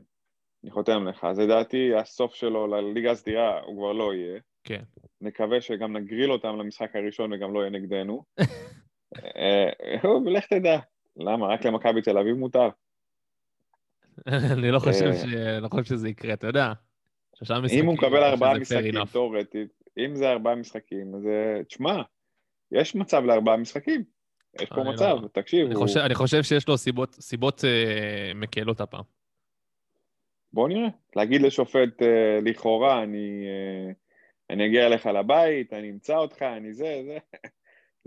אני חותם לך. אז לדעתי, הסוף שלו לליגה הסדירה הוא כבר לא יהיה.
כן.
נקווה שגם נגריל אותם למשחק הראשון וגם לא יהיה נגדנו. אה, ולך תדע. למה? רק למכבי תל אביב מותר?
אני לא
אה.
לא חושב שזה יקרה, אתה יודע. שלושה משחקים,
אם הוא מקבל ארבעה משחקים. תאורטית, אם זה ארבעה משחקים, אז אה, תשמע, יש מצב לארבעה משחקים. יש פה
לא-
מצב, תקשיב,
אני
הוא-
חושב- אני חושב שיש לו סיבות- סיבות אה, מקלות הפעם.
בוא נראה. להגיד לשופט, אה, לכאורה, אני, אה, אני אגיע אליך לבית, אני אמצא אותך, אני זה, זה,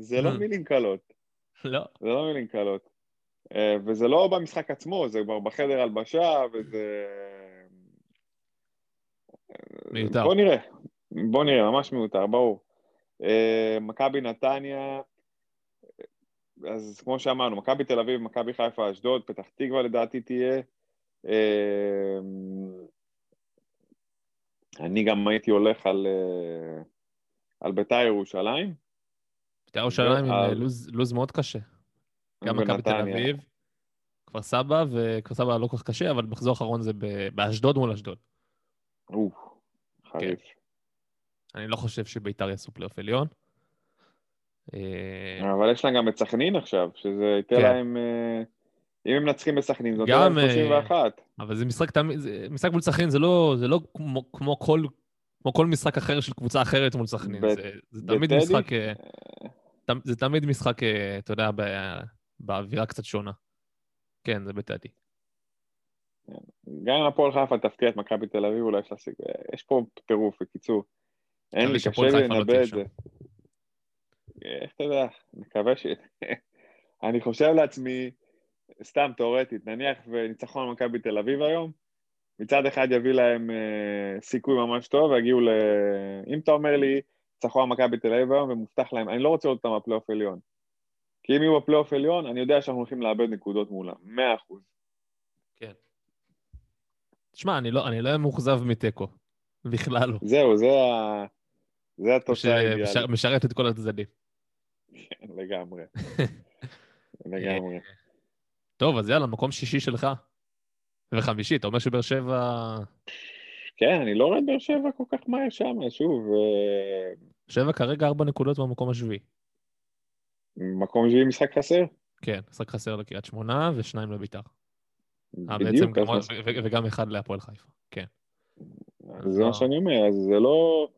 זה לא. מילים קלות.
לא.
זה לא מילים קלות. אה, וזה לא במשחק עצמו, זה כבר בחדר הלבשה, וזה...
מיותר.
בוא נראה, בוא נראה, ממש מיותר, ברור. אה, מכבי נתניה, אז כמו שאמרנו, מכבי תל אביב, מכבי חיפה, אשדוד, פתח תקווה לדעתי תהיה. אה, אני גם הייתי הולך על, אה, על ביתר ירושלים.
בית"ר ירושלים עם
ועל-
אה, לו״ז- לו״ז מאוד קשה. גם מכבי תל. אביב, כפר סבא, וכפר סבא לא כל כך קשה, אבל מחזור האחרון זה באשדוד מול אשדוד.
אוף, חריף.
אני לא חושב שביתר יעשו פלייאוף עליון. אה,
אבל יש להם גם את סכנין עכשיו, שזה ייתן
כן.
להם... אה, אם הם מנצחים בסכנין, זאת אומרת
אה,
31.
אבל זה משחק תמיד, משחק מול סכנין זה לא, זה לא כמו, כמו, כל, כמו כל משחק אחר של קבוצה אחרת מול סכנין.
ב-
זה, זה תמיד
בטדי?
משחק, אה, זה תמיד משחק, אה, אתה יודע, באווירה קצת שונה. כן, זה בטדי.
גם אם הפועל חיפה תפתיע את מכבי תל אביב, אולי יש לה סיכוי. יש פה טירוף, בקיצור. אין לי, קשה לי לנבא את. זה. איך אתה יודע, מקווה ש... אני חושב לעצמי, סתם תאורטית, נניח וניצחון מכבי תל אביב היום, מצד אחד יביא להם אה, סיכוי ממש טוב, ויגיעו ל... אם אתה אומר לי, ניצחון מכבי תל אביב היום ומובטח להם, אני לא רוצה לראות אותם בפלייאוף עליון. כי אם יהיו בפלייאוף עליון, אני יודע שאנחנו הולכים לאבד נקודות מולם, מאה אחוז.
כן. תשמע, אני לא, אני לא אהיה מאוכזב מתיקו. בכלל לא.
זהו, זה ה... זה התוצאה האידיאלית.
שמשרת את כל הצדדים.
כן, לגמרי. לגמרי.
טוב, אז יאללה, מקום שישי שלך. וחמישי, אתה אומר שבאר שבע...
כן, אני לא רואה את באר שבע כל כך מהר שם, שוב, אה,
שבע כרגע ארבע נקודות במקום השביעי.
מקום שביעי משחק חסר?
כן, משחק חסר לקריית שמונה ושניים לביתר. אה,
בדיוק,
גם, ו- וגם אחד להפועל חיפה. כן.
זה מה שאני אומר, אז זה לא...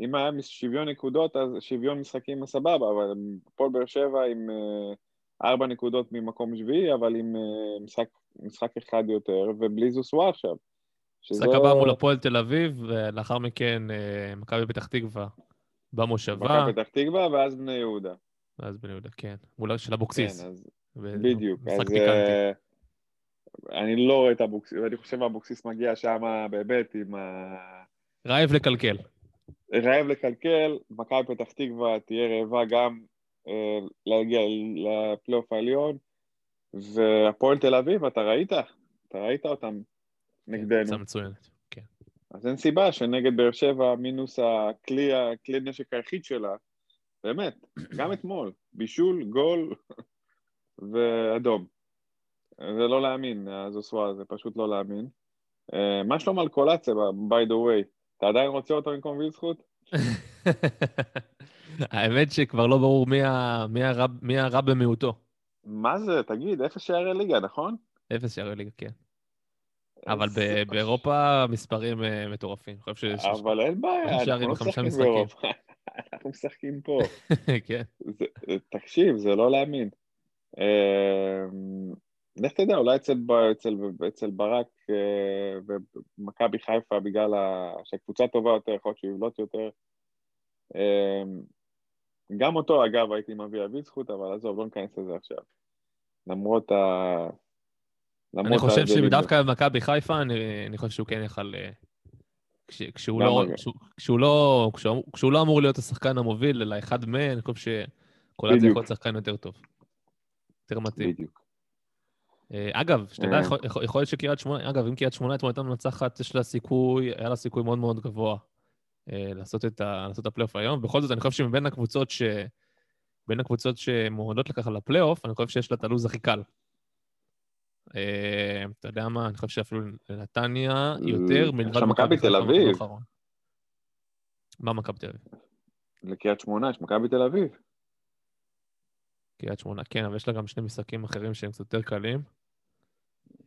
אם היה שוויון נקודות, אז שוויון משחקים סבבה, אבל הפועל באר שבע עם אה, ארבע נקודות ממקום שביעי, אבל עם אה, משחק, משחק אחד יותר, ובלי זוסווה עכשיו.
משחק הבא מול הפועל תל אביב, ולאחר מכן אה, מכבי פתח תקווה במושבה,
מכבי פתח תקווה, ואז בני יהודה.
ואז בני יהודה, כן. מול של אבוקסיס.
כן, אז בדיוק.
משחק
אז
פיקנטי.
אני לא רואה את אבוקסיס, אני חושב שאבוקסיס מגיע שם באמת עם ה...
רעב לקלקל.
רעב לקלקל, מכבי פתח תקווה תהיה רעבה גם אה, להגיע לפלייאוף העליון, והפועל תל אביב, אתה ראית? אתה ראית אותם נגדנו.
קבוצה מצוינת. כן.
אז אין סיבה שנגד באר שבע, מינוס הכלי, הכלי נשק היחיד שלה, באמת, גם אתמול, בישול, גול ואדום. זה לא להאמין, הזוסווה, זה פשוט לא להאמין. אה, מה שלום על קולציה, by the way? אתה עדיין רוצה אותו במקום וילסחוט?
האמת שכבר לא ברור מי הרע- מי הרע במיעוטו.
מה זה, תגיד, אפס שערי ליגה, נכון?
אפס שערי ליגה, כן. אבל ב-
פשוט-
באירופה מספרים אה, מטורפים. אני חושב ש...
אבל אין בעיה, אנחנו לא משחקים. באירופה. אנחנו משחקים פה.
כן.
זה- תקשיב, זה לא להאמין. לך תדע, אולי אצל, אצל, אצל ברק אה, ומכבי חיפה, בגלל ה- שהקבוצה טובה יותר, יכול להיות שהוא יבלוט יותר. אמ, גם אותו, אגב, הייתי מביא אבי זכות, אבל עזוב, לא ניכנס לזה עכשיו. למרות ה...
אני
למרות
חושב
ההבדלים.
שדווקא במכבי חיפה, אני אני חושב שהוא כן יכל... אה, כש- כשהוא לא. כשהוא- כשהוא לא, כשהוא- כשהוא לא אמור להיות השחקן המוביל, אלא אחד מהם, אני חושב שקולאצי
בדיוק.
יכול להיות שחקן יותר טוב. יותר מתאים.
בדיוק.
אה, אגב, שתדע,
אה.
יכול- להיות שקריית שמונה, אגב, אם קריית שמונה אתמול הייתה מנצחת, יש לה סיכוי, היה לה סיכוי מאוד מאוד גבוה אה, לעשות את הפלייאוף היום. בכל זאת, אני חושב שמבין הקבוצות ש... בין הקבוצות שמועמדות לככה לפלייאוף, אני חושב שיש לה את הלו"ז הכי קל. אתה יודע מה, אני חושב שאפילו לנתניה יותר מלבד
מכבי תל אביב.
מה מכבי תל אביב?
לקריית שמונה יש מכבי תל אביב.
קריית שמונה, כן, אבל יש לה גם שני משחקים אחרים שהם קצת יותר קלים.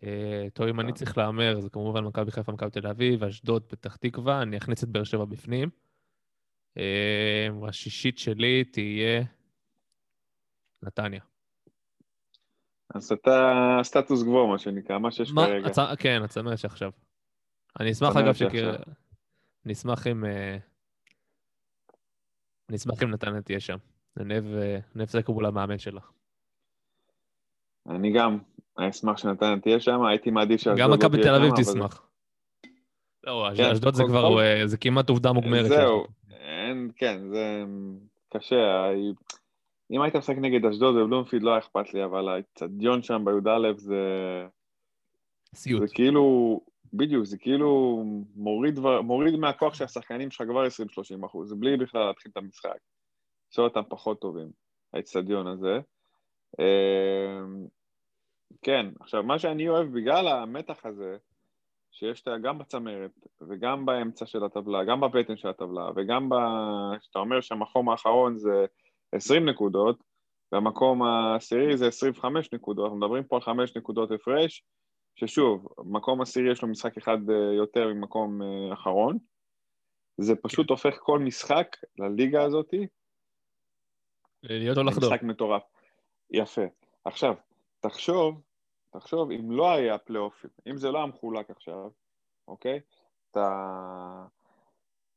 אה, טוב, אם אני צריך להמר, זה כמובן מכבי חיפה, מכבי תל אביב, אשדוד, פתח תקווה, אני אכניס את באר שבע בפנים. אה, השישית שלי תהיה נתניה.
אז אתה סטטוס גבוה, מה שנקרא, מה שיש
מה,
כרגע.
הצ... כן, הצמרת שעכשיו. אני אשמח, אגב. שקר... אני אשמח אם... אה, אני אשמח אם נתניה תהיה שם. נב אה, נב סקר מול המאמן שלה.
אני גם אשמח שנתניה תהיה שם, הייתי מעדיף שאשדוד
גם
לא
מכבי
תהיה
תל אביב
שם, אבל-
תשמח. לא,
כן,
אשדוד זה כבר, אה, זה כמעט עובדה מוגמרת.
זהו, כן, זה קשה. ה- אם היית משחק נגד אשדוד ובלומפילד לא היה אכפת לי, אבל האצטדיון שם בי"א זה...
סיוט.
זה כאילו, בדיוק, זה כאילו מוריד, מוריד מהכוח של השחקנים שלך כבר 20-30 אחוז, זה בלי בכלל להתחיל את המשחק. עושה אותם פחות טובים, האצטדיון הזה. כן, עכשיו, מה שאני אוהב בגלל המתח הזה, שיש גם בצמרת וגם באמצע של הטבלה, גם בבטן של הטבלה וגם ב... שאתה אומר שהמקום האחרון זה 20 נקודות, והמקום העשירי זה 25 נקודות, אנחנו מדברים פה על 5 נקודות הפרש, ששוב, מקום עשירי יש לו משחק אחד אה, יותר ממקום אה, אחרון, זה פשוט הופך כל משחק לליגה הזאתי
להיות או לחדור.
משחק מטורף. יפה. עכשיו, תחשוב, תחשוב אם לא היה פלייאוף, אם זה לא היה מחולק עכשיו, אוקיי? את, ה...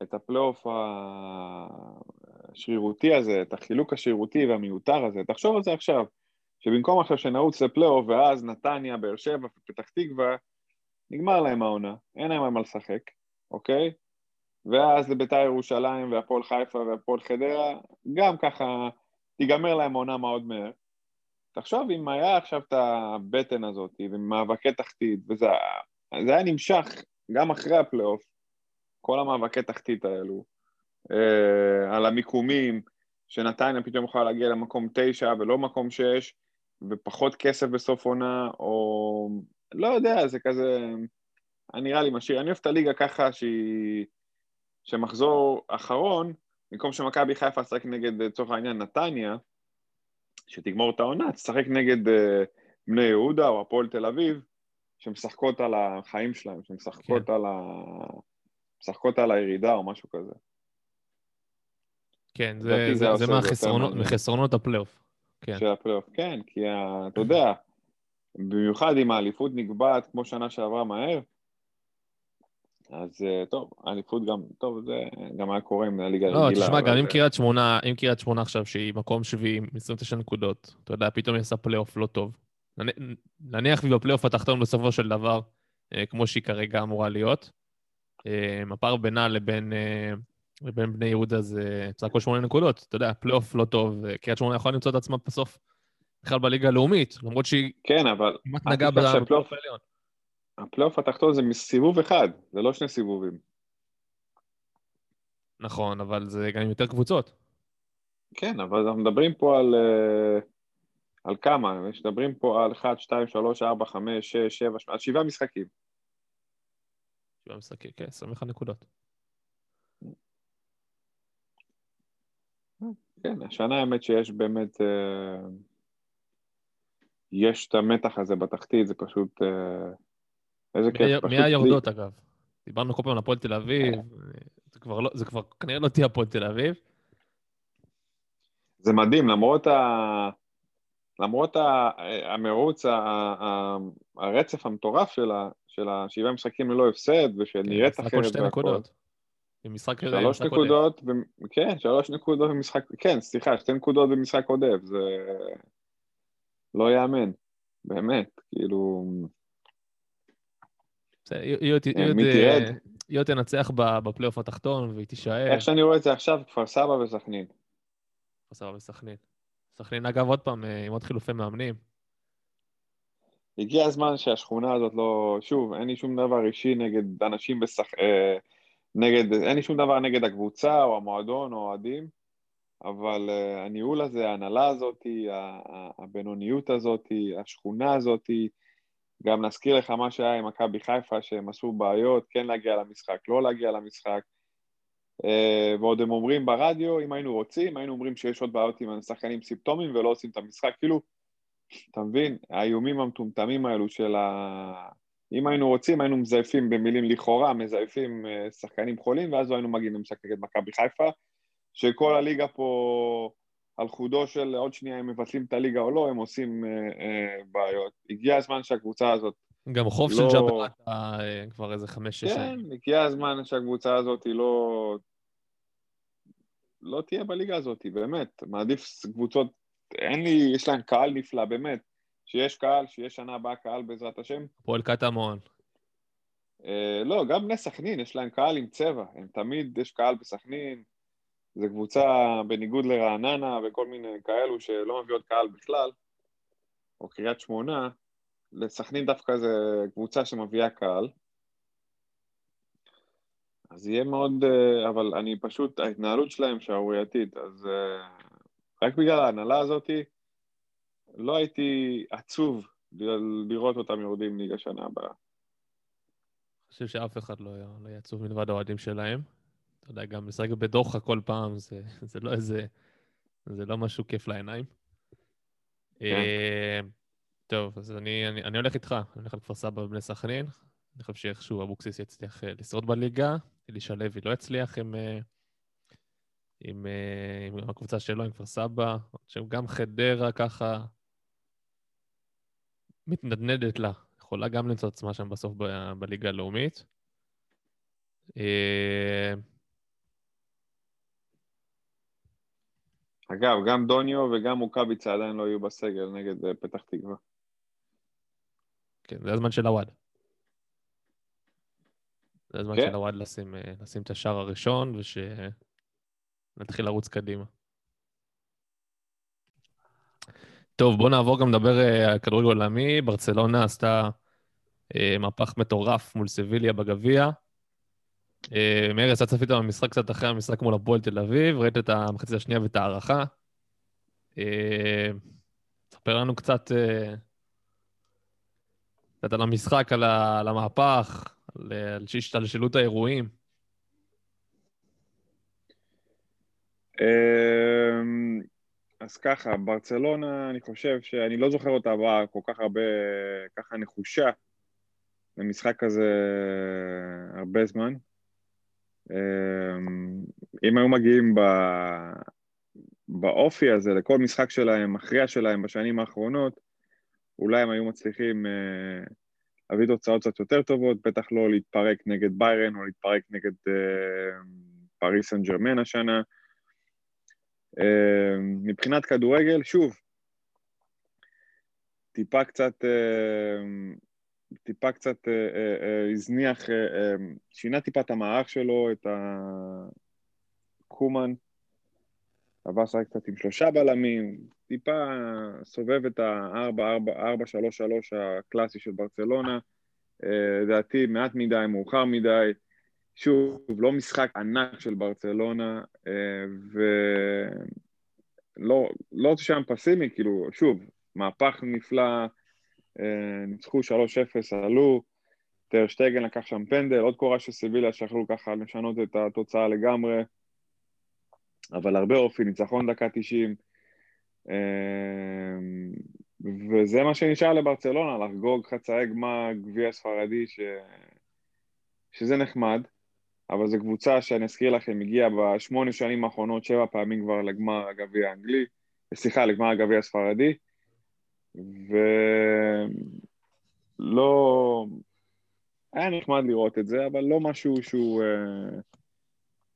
את הפלייאוף השרירותי הזה, את החילוק השרירותי והמיותר הזה, תחשוב על זה עכשיו, שבמקום עכשיו שנרוץ לפלייאוף ואז נתניה, באר שבע ופתח תקווה, נגמר להם העונה, אין להם על מה לשחק, אוקיי? ואז לביתר ירושלים והפועל חיפה והפועל חדרה, גם ככה תיגמר להם העונה מאוד מהר. תחשוב אם היה עכשיו את הבטן הזאת ומאבקי תחתית, וזה זה היה נמשך גם אחרי הפלייאוף, כל המאבקי תחתית האלו, אה, על המיקומים, שנתניה פתאום יכולה להגיע למקום תשע ולא מקום שש, ופחות כסף בסוף עונה, או לא יודע, זה כזה, נראה לי משאיר. אני אוהב את הליגה ככה שהיא, שמחזור אחרון, במקום שמכבי חיפה תשחק נגד, לצורך העניין, נתניה, שתגמור את העונה, תשחק נגד uh, בני יהודה או הפועל תל אביב, שמשחקות על החיים שלהם, שמשחקות
כן.
על, ה... משחקות על הירידה או משהו כזה.
כן, זה-
זה
זה- זה מהחסרונות-. מחסרונות הפלייאוף. כן.
של הפלייאוף. כן, כי ה... אתה יודע, במיוחד אם האליפות נקבעת כמו שנה שעברה מהר, אז אה, טוב, האליפות גם, טוב, זה גם היה קורה עם הליגה
לא,
הרגילה.
תשמע,
אבל
גם אם קריית שמונה, אם קריית שמונה עכשיו, שהיא מקום שביעי עם 29 נקודות, אתה יודע, פתאום היא עושה פלייאוף לא טוב. נניח והיא בפלייאוף התחתון בסופו של דבר, אה, כמו שהיא כרגע אמורה להיות. אה, הפער בינה לבין, לבין בני יהודה זה בסך הכל שמונה נקודות. אתה יודע, פלייאוף לא טוב, קריית שמונה יכולה למצוא את עצמה בסוף בכלל בליגה הלאומית, למרות שהיא
כן, אבל
כמעט נגעה בפלייאוף העליון.
הפלייאוף התחתון זה מסיבוב אחד, זה לא שני סיבובים.
נכון, אבל זה גם עם יותר קבוצות.
כן, אבל אנחנו מדברים פה על, אה, על כמה? מדברים פה על 1, 2, 3, 4, 5, 6, 7, 8, על שבעה משחקים.
שבעה משחקים, כן, 21 נקודות.
כן, השנה האמת שיש באמת, אה, יש את המתח הזה בתחתית, זה פשוט, אה, איזה כיף,
מי היורדות, אגב? דיברנו כל פעם על הפועל תל אביב, זה כבר לא- זה כבר כנראה לא תהיה הפועל תל אביב.
זה מדהים, למרות ה... למרות ה... המרוץ, ה... ה... הרצף המטורף של, ה... של השבעה משחקים ללא הפסד, ושנראית
כן, הכל
אחרת
שתי
והכל.
נקודות. במשחק
שלוש
משחק
נקודות, ב... כן, שלוש נקודות במשחק, כן, סליחה, שתי נקודות במשחק עודף, זה לא ייאמן, באמת, כאילו,
היא- עוד-
אה,
אה, עוד תנצח בפלייאוף התחתון, והיא תישאר.
איך שאני רואה את זה עכשיו, כפר סבא וסכנין.
סבבה בסכנין. סכנין, אגב, עוד פעם, אה, עם עוד חילופי מאמנים.
הגיע הזמן שהשכונה הזאת לא... שוב, אין לי שום דבר אישי נגד אנשים. אה, נגד... אין לי שום דבר נגד הקבוצה או המועדון או האוהדים, אבל הניהול הזה, ההנהלה הזאת, הבינוניות הזאת, השכונה הזאת, גם נזכיר לך מה שהיה עם מכבי חיפה, שהם עשו בעיות, כן להגיע למשחק, לא להגיע למשחק. אה, ועוד הם אומרים ברדיו, אם היינו רוצים, היינו אומרים שיש עוד בעיות עם השחקנים סימפטומים ולא עושים את המשחק. כאילו, אתה מבין? האיומים המטומטמים האלו של ה... אם היינו רוצים, היינו מזייפים במילים לכאורה, מזייפים אה, שחקנים חולים, ואז לא היינו מגיעים למשחק נגד מכבי חיפה, שכל הליגה פה על חודו של עוד שנייה הם מבטלים את הליגה או לא, הם עושים אה, אה, בעיות. הגיע הזמן שהקבוצה הזאת,
גם חוף
לא-
של ג'אברט אה, כבר איזה חמש-שש
כן,
שנים.
הגיע הזמן שהקבוצה הזאת היא לא... לא תהיה בליגה הזאת, באמת. מעדיף קבוצות, אין לי, יש להם קהל נפלא, באמת. שיש קהל, שיש שנה הבאה קהל בעזרת השם.
הפועל קטמון.
אה, לא, גם בני סכנין, יש להם קהל עם צבע. הם תמיד, יש קהל בסכנין. זו קבוצה בניגוד לרעננה וכל מיני כאלו שלא מביאות קהל בכלל, או קריית שמונה. לסכנין דווקא זה קבוצה שמביאה קהל. אז יהיה מאוד, אה, אבל אני פשוט, ההתנהלות שלהם שערורייתית, אז אה, רק בגלל ההנהלה הזאתי, לא הייתי עצוב לראות אותם יורדים ליגה שנה הבאה.
אני חושב שאף אחד לא היה לא יהיה עצוב מלבד האוהדים שלהם. אתה יודע, גם לשחק בדוחה כל פעם, זה, זה לא איזה... זה לא משהו כיף לעיניים. אה, טוב, אז אני, אני, אני הולך איתך, אני הולך על כפר סבא ובני סכנין. אני חושב שאיכשהו אבוקסיס יצליח אה, לשרוד בליגה, אלישע לוי לא יצליח עם, אה, עם, אה, עם הקבוצה שלו, עם כפר סבא. שגם חדרה ככה מתנדנדת לה, יכולה גם למצוא עצמה שם בסוף ב- בליגה הלאומית.
אגב, גם דוניו וגם רוקאביצה עדיין לא יהיו בסגל נגד אה, פתח תקווה.
כן, זה הזמן של הוואד. זה הזמן
כן.
של הוואד לשים, אה, לשים את השער הראשון ושנתחיל לרוץ קדימה. טוב, בואו נעבור גם לדבר אה, על כדורגל עולמי. ברצלונה עשתה אה, מהפך מטורף מול סביליה בגביע. אה, מאיר, יצא צפית במשחק קצת אחרי המשחק מול הפועל תל אביב, ראית את המחצית השנייה ואת ההערכה. אה, ספר לנו קצת, אה, קצת על המשחק, על, ה, על המהפך, על, על השתלשלות האירועים.
אמ, אז ככה, ברצלונה, אני חושב שאני לא זוכר אותה באה כל כך הרבה, ככה נחושה למשחק כזה הרבה זמן. אמ, אם היו מגיעים ב... באופי הזה לכל משחק שלהם, מכריע שלהם בשנים האחרונות, אולי הם היו מצליחים אה, להביא תוצאות קצת יותר טובות, בטח לא להתפרק נגד ביירן או להתפרק נגד אה, פריס סן ג'רמן השנה. אה, מבחינת כדורגל, שוב, טיפה קצת, אה, טיפה קצת אה, אה, אה, הזניח, אה, אה, שינה טיפה את המערך שלו, את הקומן, עבר לשחק קצת עם שלושה בלמים, טיפה סובב את ה-4-3-3 הקלאסי של ברצלונה, אה, לדעתי מעט מדי, מאוחר מדי, שוב, לא משחק ענק של ברצלונה, אה, ולא לא שם פסימי, כאילו, שוב, מהפך נפלא, אה, ניצחו 3-0, עלו, טר שטגן לקח שם פנדל, עוד קורה של סיביליה שיכלו ככה לשנות את התוצאה לגמרי. אבל הרבה אופי, ניצחון דקה 90, אה, וזה מה שנשאר לברצלונה, לחגוג חצאי גמר גביע ספרדי, ש... שזה נחמד, אבל זו קבוצה שאני אזכיר לכם, הגיעה בשמונה שנים האחרונות שבע פעמים כבר לגמר הגביע האנגלי, סליחה, לגמר הגביע הספרדי, ולא... היה נחמד לראות את זה, אבל לא משהו שהוא... אה,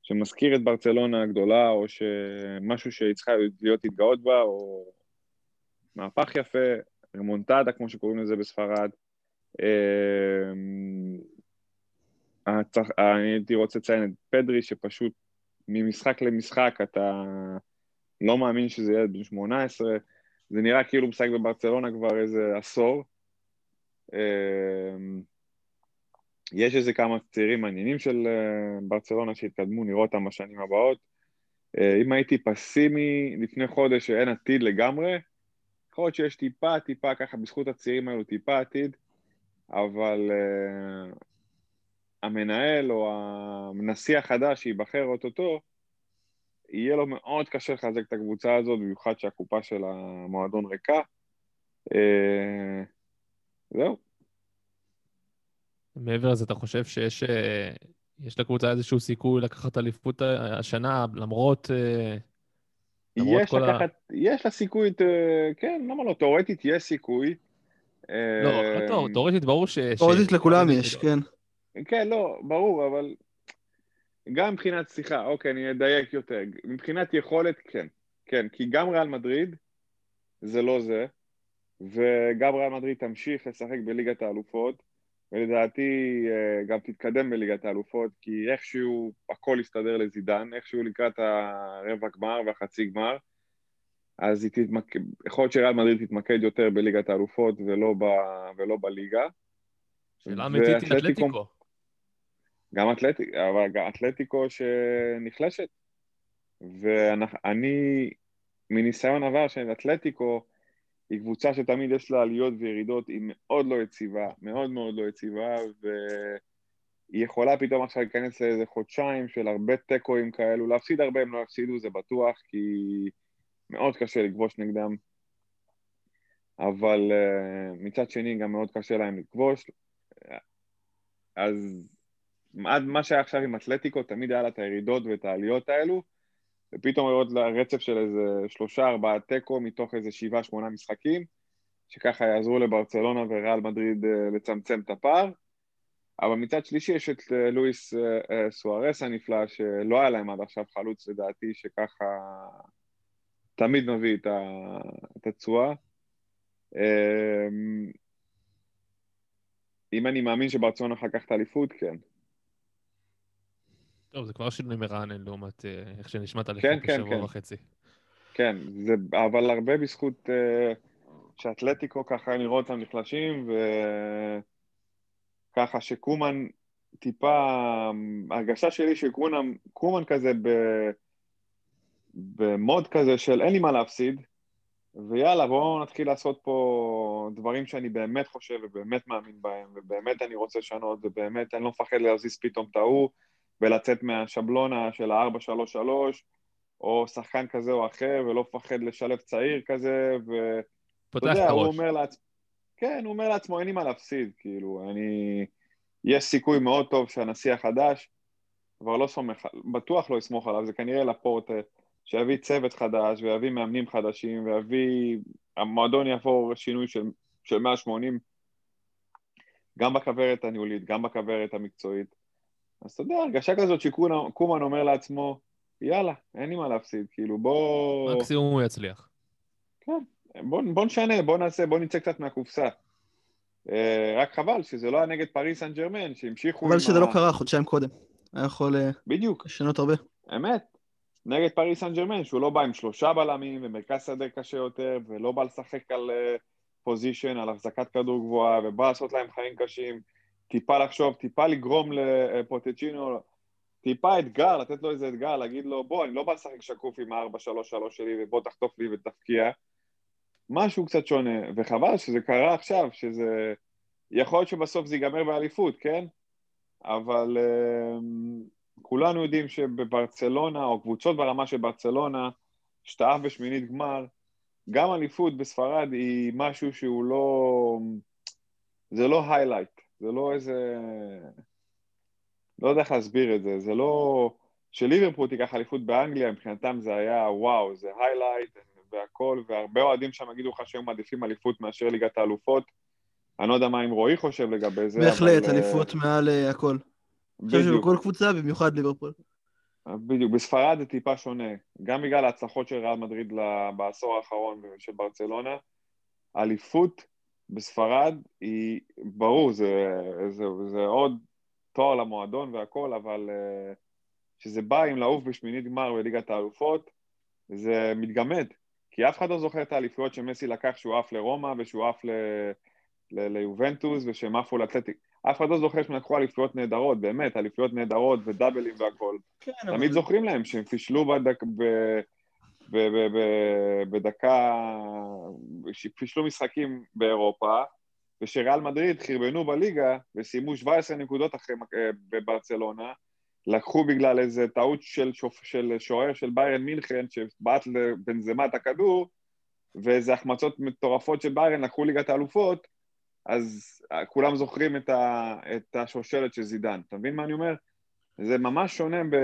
שמזכיר את ברצלונה הגדולה, או שמשהו שהיא צריכה להיות להתגאות בה, או מהפך יפה, רמונטדה, כמו שקוראים לזה בספרד. אה, אני הייתי רוצה לציין את פדרי, שפשוט ממשחק למשחק אתה לא מאמין שזה ילד בן 18, זה נראה כאילו משחק בברצלונה כבר איזה עשור. אמ, יש איזה כמה צעירים מעניינים של אה, ברצלונה שהתקדמו, נראה אותם בשנים הבאות. אה, אם הייתי פסימי לפני חודש שאין עתיד לגמרי, יכול להיות שיש טיפה, טיפה ככה, בזכות הצעירים האלו טיפה עתיד, אבל uh, המנהל או הנשיא החדש שייבחר אוטוטו, יהיה לו מאוד קשה לחזק את הקבוצה הזאת, במיוחד שהקופה של המועדון ריקה. אה, זהו.
מעבר לזה, אתה חושב שיש אה, יש לקבוצה איזשהו סיכוי לקחת אליפות השנה, למרות... אה,
למרות יש לקחת, ה... יש לה סיכוי, כן, למה לא, תאורטית יש סיכוי.
לא, לא תאורטית ברור ש...
תאורטית לכולם יש, כן.
כן, לא, ברור, אבל גם מבחינת, סליחה, אוקיי, אני אדייק יותר. מבחינת יכולת, כן. כן, כי גם ריאל מדריד זה לא זה, וגם ריאל מדריד תמשיך לשחק בליגת האלופות, ולדעתי אה, גם תתקדם בליגת האלופות, כי איכשהו הכל יסתדר לזידן, איכשהו לקראת הרבע גמר והחצי גמר, אז תתמק... יכול להיות שריאל מדריד תתמקד יותר בליגת האלופות ולא, ב... ולא בליגה.
שאלה אמיתית היא אתלטיקו.
גם אתלטיקו, אבל גם אתלטיקו שנחלשת. ואני, מניסיון עבר של אתלטיקו, היא קבוצה שתמיד יש לה עליות וירידות, היא מאוד לא יציבה, מאוד מאוד לא יציבה, והיא יכולה פתאום עכשיו להיכנס לאיזה חודשיים של הרבה תיקואים כאלו, להפסיד הרבה הם לא יפסידו, זה בטוח, כי מאוד קשה לכבוש נגדם, אבל uh, מצד שני גם מאוד קשה להם לכבוש, אז עד מה שהיה עכשיו עם אתלטיקו, תמיד היה לה את הירידות ואת העליות האלו, ופתאום לראות רצף של איזה שלושה, ארבעה תיקו מתוך איזה שבעה, שמונה משחקים, שככה יעזרו לברצלונה וריאל מדריד אה, לצמצם את הפער. אבל מצד שלישי יש את אה, לואיס אה, סוארס הנפלא, שלא היה להם עד עכשיו חלוץ לדעתי, שככה תמיד מביא את התשואה. אמ, אם אני מאמין שברצלונה אחר כך את האליפות, כן.
טוב, זה כבר שינוי מרענן לעומת אה, איך שנשמעת
לפני כן, כן,
שבוע
כן.
וחצי.
כן, זה, אבל הרבה בזכות uh, שאתלטיקו ככה נראה אותם נחלשים, וככה שקומן טיפה, הרגשה שלי שקומן כזה ב, במוד כזה של אין לי מה להפסיד, ויאללה, בואו נתחיל לעשות פה דברים שאני באמת חושב ובאמת מאמין בהם, ובאמת אני רוצה לשנות, ובאמת אני לא מפחד להזיז פתאום את ההוא. ולצאת מהשבלונה של ה-4-3-3, או שחקן כזה או אחר, ולא מפחד לשלב צעיר כזה, ו...
פותח את הראש.
לעצ... כן, הוא אומר לעצמו, אין לי מה להפסיד, כאילו, אני... יש סיכוי מאוד טוב שהנשיא החדש, כבר לא סומך, בטוח לא יסמוך עליו, זה כנראה לפורטה, שיביא צוות חדש, ויביא מאמנים חדשים, ויביא... המועדון יעבור שינוי של, של 180, גם בכוורת הניהולית, גם בכוורת המקצועית. אז אתה יודע, הרגשה כזאת שקומן אומר לעצמו, יאללה, אין לי מה להפסיד, כאילו בוא...
מקסימום הוא יצליח.
כן, בוא, בוא נשנה, בוא נעשה, בוא נצא קצת מהקופסה. אה, רק חבל שזה לא היה נגד פריס סן ג'רמן, שהמשיכו
חבל שזה ה... לא קרה חודשיים קודם. היה יכול אה,
בדיוק.
לשנות הרבה.
אמת. נגד פריס סן ג'רמן, שהוא לא בא עם שלושה בלמים ומרכז שדה קשה יותר, ולא בא לשחק על פוזיישן, אה, על החזקת כדור גבוהה, ובא לעשות להם חיים קשים. טיפה לחשוב, טיפה לגרום לפוטצ'ינו, טיפה אתגר, לתת לו איזה אתגר, להגיד לו, בוא, אני לא בא לשחק שקוף עם ה-4-3-3 שלי ובוא תחטוף לי ותפקיע. משהו קצת שונה, וחבל שזה קרה עכשיו, שזה... יכול להיות שבסוף זה ייגמר באליפות, כן? אבל אמ, כולנו יודעים שבברצלונה, או קבוצות ברמה של ברצלונה, שאתה עף בשמינית גמר, גם אליפות בספרד היא משהו שהוא לא... זה לא highlight, זה לא איזה... לא יודע איך להסביר את זה, זה לא... שליברפול תיקח אליפות באנגליה, מבחינתם זה היה וואו, זה highlight והכל, והרבה אוהדים שם יגידו לך שהם מעדיפים אליפות מאשר ליגת האלופות. אני לא יודע מה אם רועי חושב לגבי זה,
בהחלט,
אבל, אה,
אליפות מעל אה, הכל. אני חושב
בדיוק.
שבכל קבוצה, במיוחד ליברפול.
בדיוק, בספרד זה טיפה שונה, גם בגלל ההצלחות של ריאל מדריד בעשור האחרון של ברצלונה, אליפות בספרד היא, ברור, זה, זה, זה עוד תואר למועדון והכל, אבל אה, כשזה בא עם לעוף בשמינית גמר בליגת האלופות, זה מתגמד, כי אף אחד לא זוכר את האליפויות שמסי לקח שהוא עף לרומא ושהוא עף ל- ל- ליובנטוס ושהם עפו לאתלטיק. אף אחד לא זוכר שהם לקחו אליפויות נהדרות, באמת, אליפויות נהדרות ודאבלים והכל.
כן,
תמיד זוכרים להם שהם פישלו בדק, ב, בדקה, פישלו משחקים באירופה, ושריאל מדריד חרבנו בליגה וסיימו 17 נקודות אחרי אה, בברצלונה, לקחו בגלל איזה טעות של, שופ, של שוער של ביירן מינכן שבעט לבנזמה את הכדור, ואיזה החמצות מטורפות של ביירן לקחו ליגת האלופות, אז אה, כולם זוכרים את, ה, את השושלת של זידן. אתה מבין מה אני אומר? זה ממש שונה ב...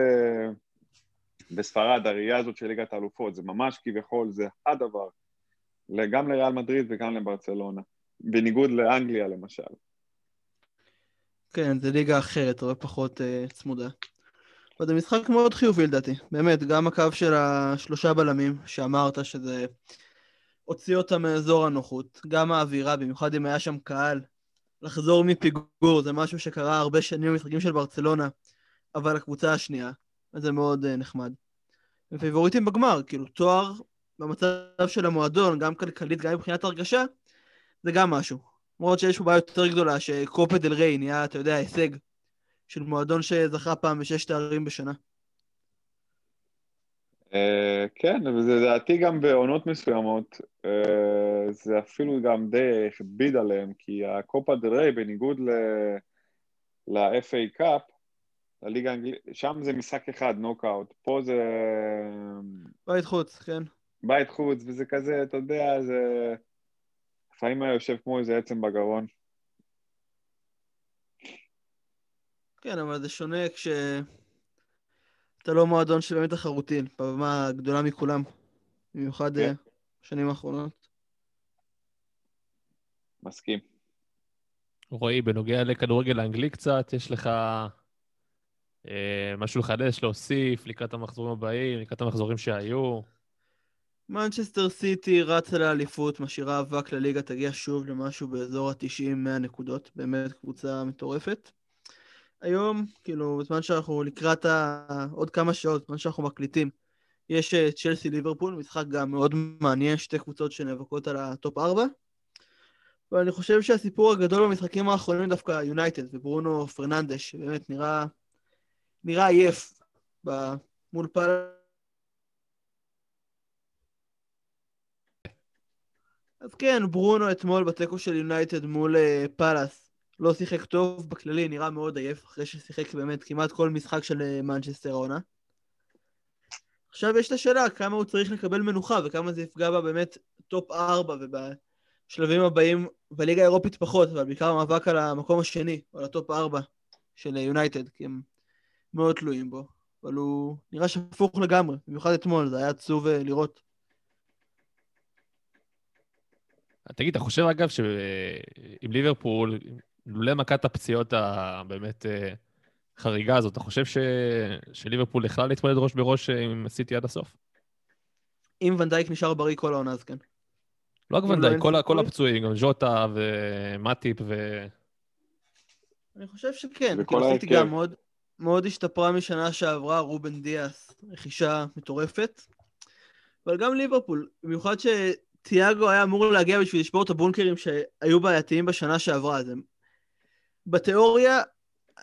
בספרד, הראייה הזאת של ליגת האלופות, זה ממש כביכול, זה הדבר, גם לריאל מדריד וגם לברצלונה, בניגוד לאנגליה למשל.
כן, זה ליגה אחרת, הרבה פחות uh, צמודה. אבל זה משחק מאוד חיובי לדעתי. באמת, גם הקו של השלושה בלמים, שאמרת שזה הוציא אותם מאזור הנוחות, גם האווירה, במיוחד אם היה שם קהל, לחזור מפיגור, זה משהו שקרה הרבה שנים במשחקים של ברצלונה, אבל הקבוצה השנייה, אז זה מאוד uh, נחמד. הם בגמר, כאילו תואר במצב של המועדון, גם כלכלית, גם מבחינת הרגשה, זה גם משהו. למרות שיש פה בעיה יותר גדולה, שקופה דל ריי נהיה, אתה יודע, הישג של מועדון שזכה פעם בשש תארים בשנה.
אה, כן, וזה לדעתי גם בעונות מסוימות, אה, זה אפילו גם די הכביד עליהם, כי הקופה דל ריי, בניגוד ל-FA קאפ, לליגה האנגלית, שם זה משחק אחד, נוקאוט, פה זה
בית חוץ, כן.
בית חוץ, וזה כזה, אתה יודע, זה... לפעמים היה יושב כמו איזה עצם בגרון.
כן, אבל זה שונה כש... אתה לא מועדון שבאמת תחרותי, בבמה הגדולה מכולם, במיוחד
כן.
אה, בשנים האחרונות.
מסכים.
רועי, בנוגע לכדורגל האנגלי קצת, יש לך אה, משהו לחדש, להוסיף, לקראת המחזורים הבאים, לקראת המחזורים שהיו?
מנצ'סטר סיטי רצה לאליפות, משאירה אבק לליגה, תגיע שוב למשהו באזור ה-90-100 נקודות, באמת קבוצה מטורפת. היום, כאילו, בזמן שאנחנו לקראת ה... עוד כמה שעות, בזמן שאנחנו מקליטים, יש אה, צ'לסי ליברפול, משחק גם מאוד מעניין, שתי קבוצות שנאבקות על ה top 4. אבל אני חושב שהסיפור הגדול במשחקים האחרונים דווקא יונייטד וברונו פרננדש, שבאמת נראה, נראה עייף. מול פאלאס. אז כן, ברונו אתמול בתיקו של יונייטד מול אה, פאלאס לא שיחק טוב, בכללי נראה מאוד עייף, אחרי ששיחק באמת כמעט כל משחק של אה, מנצ'סטר העונה. עכשיו יש את השאלה כמה הוא צריך לקבל מנוחה וכמה זה יפגע בה באמת top 4 ובשלבים הבאים בליגה האירופית פחות, אבל בעיקר המאבק על המקום השני, או על ה top 4 של אה, יונייטד, כי הם מאוד תלויים בו. אבל הוא נראה שפוך לגמרי, במיוחד אתמול, זה היה עצוב אה, לראות.
תגיד, אתה חושב אגב שעם ליברפול, לולא מכת הפציעות הבאמת אה, חריגה הזאת, אתה חושב ש... שליברפול יכלה להתמודד ראש בראש אה, עם סיטי עד הסוף?
אם ונדייק נשאר בריא כל העונה אז כן.
לא רק
לא,
ונדאי,
אין
כל, כל? הפצועים, גם ז'וטה ומטיפ ו...
אני חושב שכן,
וכל
כאילו סיטי
ההרכב.
גם מאוד, מאוד השתפרה משנה שעברה, רובן דיאס, רכישה מטורפת. אבל גם ליברפול, במיוחד שתיאגו היה אמור להגיע בשביל לשבור את הבונקרים שהיו בעייתיים בשנה שעברה, אז הם... בתיאוריה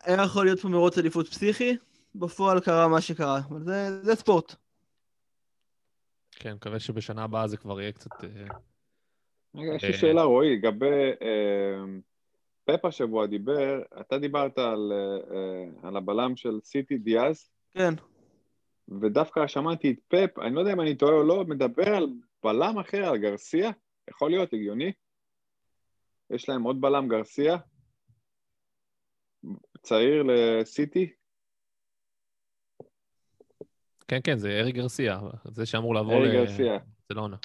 היה יכול להיות פה מרוץ אליפות פסיכי, בפועל קרה מה שקרה, אבל זה, זה ספורט.
כן, מקווה שבשנה הבאה זה כבר יהיה קצת... אה,
רגע, יש
אה,
לי שאלה, רועי, לגבי... אה, פפ השבוע דיבר, אתה דיברת על, אה, על הבלם של סיטי דיאז,
כן.
ודווקא שמעתי את פפ, אני לא יודע אם אני טועה או לא, מדבר על בלם אחר, על גרסיה, יכול להיות הגיוני? יש להם עוד בלם גרסיה, צעיר לסיטי,
כן, כן, זה ארי גרסיה, זה שאמור לעבור
ארי גרסיה.
לברצלונה.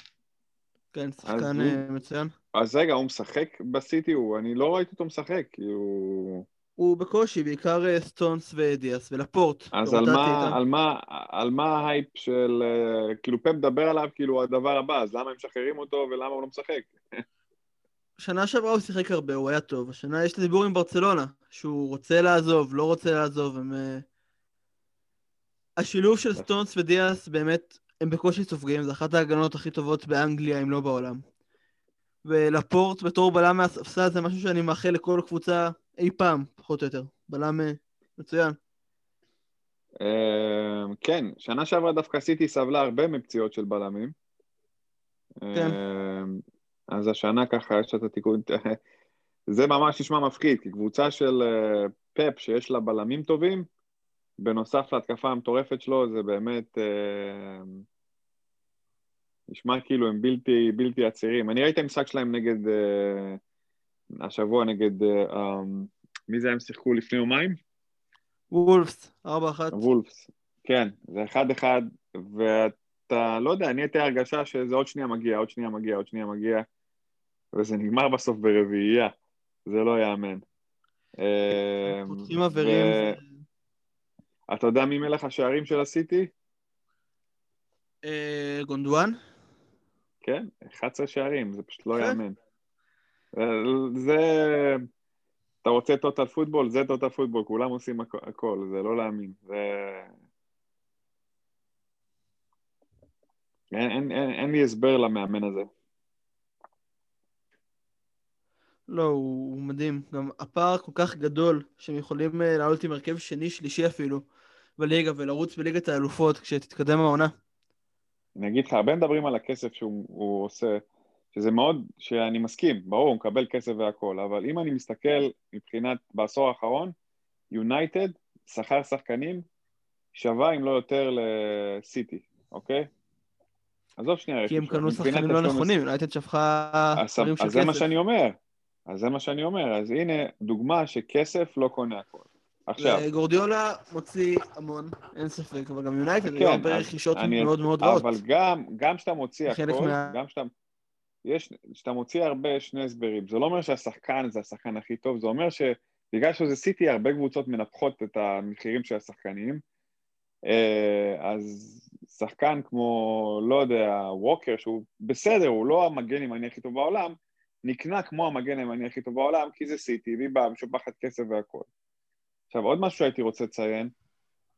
כן, שחקן
הוא-
אה, מצוין.
אז רגע, הוא משחק בסיטי? הוא, אני לא ראיתי אותו משחק, כי הוא...
הוא בקושי, בעיקר אה, סטונס ודיאס ולפורט.
אז על
ברוטציה
מה. על, מה, על מה ההייפ של... אה, כאילו, פפ מדבר עליו כאילו הדבר הבא, אז למה הם משחררים אותו ולמה הוא לא משחק?
שנה שעברה הוא שיחק הרבה, הוא היה טוב. השנה יש את הדיבור עם ברצלונה, שהוא רוצה לעזוב, לא רוצה לעזוב, הם... השילוב של סטונס ודיאס באמת, הם בקושי סופגים, זו אחת ההגנות הכי טובות באנגליה, אם לא בעולם. ולפורט בתור בלם מהספסל זה משהו שאני מאחל לכל קבוצה אי פעם, פחות או יותר. בלם אה, מצוין.
אה, כן, שנה שעברה דווקא סיטי סבלה הרבה מפציעות של בלמים.
כן.
אה, אז השנה ככה יש את התיקון. זה ממש נשמע מפחיד, כי קבוצה של אה, פפ שיש לה בלמים טובים, בנוסף להתקפה המטורפת שלו, זה באמת... אה, נשמע כאילו הם בלתי, בלתי עצירים. אני ראיתי את המשחק שלהם נגד... אה, השבוע נגד... אה, אה, מי זה הם שיחקו לפני יומיים?
וולפס, 4-1.
וולפס, כן, זה אחד אחד, ואתה, לא יודע, אני הייתי הרגשה שזה עוד שנייה מגיע, עוד שנייה מגיע, עוד שנייה מגיע, וזה נגמר בסוף ברביעייה, זה לא ייאמן. אה,
פותחים.
ו-
זה-
אתה יודע מי מלך השערים של הסיטי?
אה, גונדואן?
כן, 11 שערים, זה פשוט לא
יפה.
ייאמן. אה, זה... אתה רוצה טוטל פוטבול? זה טוטל פוטבול, כולם עושים הכ- הכל, זה לא להאמין. זה... אין, אין, אין, אין לי הסבר למאמן הזה.
לא, הוא הוא מדהים. גם הפער כל כך גדול, שהם יכולים אה, לעלות עם הרכב שני, שלישי אפילו, בליגה, ולרוץ בליגת האלופות כשתתקדם העונה.
אני אגיד לך, הרבה מדברים על הכסף שהוא הוא עושה, שזה מאוד, שאני מסכים, ברור, הוא מקבל כסף והכל, אבל אם אני מסתכל מבחינת, בעשור האחרון, יונייטד, שכר שחקנים, שווה אם לא יותר לסיטי, אוקיי? עזוב שנייה,
כי הם. קנו שחקנים לא נכונים, יונייטד שפכה דברים של
אז זה מה
כסף.
שאני אומר, אז זה מה שאני אומר, אז הנה דוגמה שכסף לא קונה הכל. עכשיו,
גורדיולה מוציא המון, אין ספק, אבל גם יונייטד
כן, אז
רכישות מאוד מאוד רעות.
אבל גם, גם כשאתה מוציא הכל,
מה-
גם כשאתה... יש, כשאתה מוציא הרבה, שני הסברים. זה לא אומר שהשחקן זה השחקן הכי טוב, זה אומר שבגלל שזה סיטי, הרבה קבוצות מנפחות את המחירים של השחקנים. אה, אז שחקן כמו, לא יודע, ווקר, שהוא בסדר, הוא לא המגן הימני הכי טוב בעולם, נקנה כמו המגן הימני הכי טוב בעולם, כי זה סיטי, והיא באה משופחת כסף והכל. עכשיו, עוד משהו שהייתי רוצה לציין,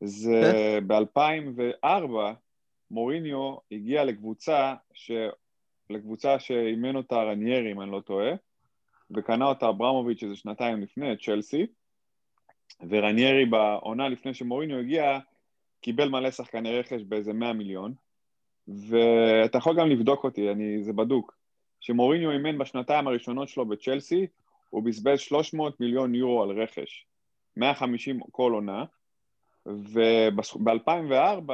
זה ב-2004, מוריניו הגיע לקבוצה, ש... לקבוצה שאימן אותה רניירי, אם אני לא טועה, וקנה אותה אברמוביץ' איזה שנתיים לפני, את צ'לסי, ורניירי בעונה לפני שמוריניו הגיע, קיבל מלא שחקני רכש באיזה 100 מיליון, ואתה יכול גם לבדוק אותי, אני, זה בדוק. שמוריניו אימן בשנתיים הראשונות שלו בצ'לסי, הוא בזבז 300 מיליון יורו על רכש, 150 כל עונה, וב-2004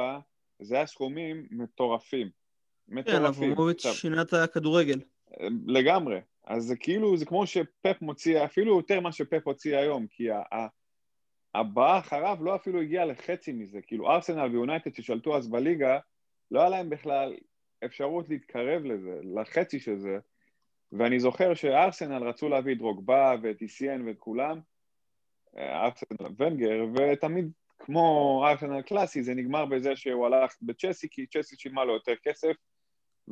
זה היה סכומים מטורפים.
כן,
מטורפים.
אברמוביץ'
עכשיו,
שינה את הכדורגל.
לגמרי. אז זה כאילו, זה כמו שפפ מוציא, אפילו יותר מה שפפ הוציא היום, כי ה- ה- הבאה אחריו לא אפילו הגיע לחצי מזה. כאילו, ארסנל ויונייטד ששלטו אז בליגה, לא היה להם בכלל אפשרות להתקרב לזה, לחצי של זה. ואני זוכר שארסנל רצו להביא את דרוגבה ואת איסיאן ואת כולם, ארסנל ונגר, ותמיד כמו ארסנל קלאסי, זה נגמר בזה שהוא הלך בצ'סי, כי צ'סי שילמה לו יותר כסף,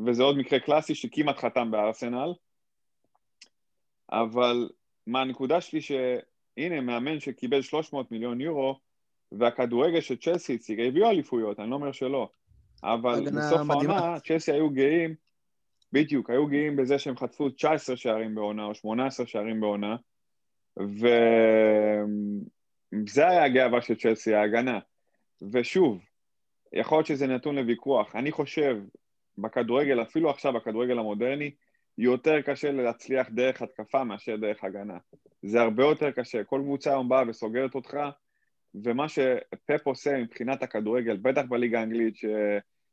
וזה עוד מקרה קלאסי שכמעט חתם בארסנל. אבל מה הנקודה שלי שהנה מאמן שקיבל 300 מיליון יורו והכדורגל שצ'לסי הציגה, הביאו אליפויות, אני לא אומר שלא. אבל בסוף. העונה צ'לסי היו גאים, בדיוק, היו גאים בזה שהם חטפו 19 שערים בעונה או 18 שערים בעונה, וזה היה הגאווה של צ'לסי, ההגנה. ושוב, יכול להיות שזה נתון לוויכוח. אני חושב, בכדורגל, אפילו עכשיו בכדורגל המודרני, יותר קשה להצליח דרך התקפה מאשר דרך הגנה. זה הרבה יותר קשה. כל קבוצה היום באה וסוגרת אותך, ומה שפפ עושה מבחינת הכדורגל, בטח בליגה האנגלית,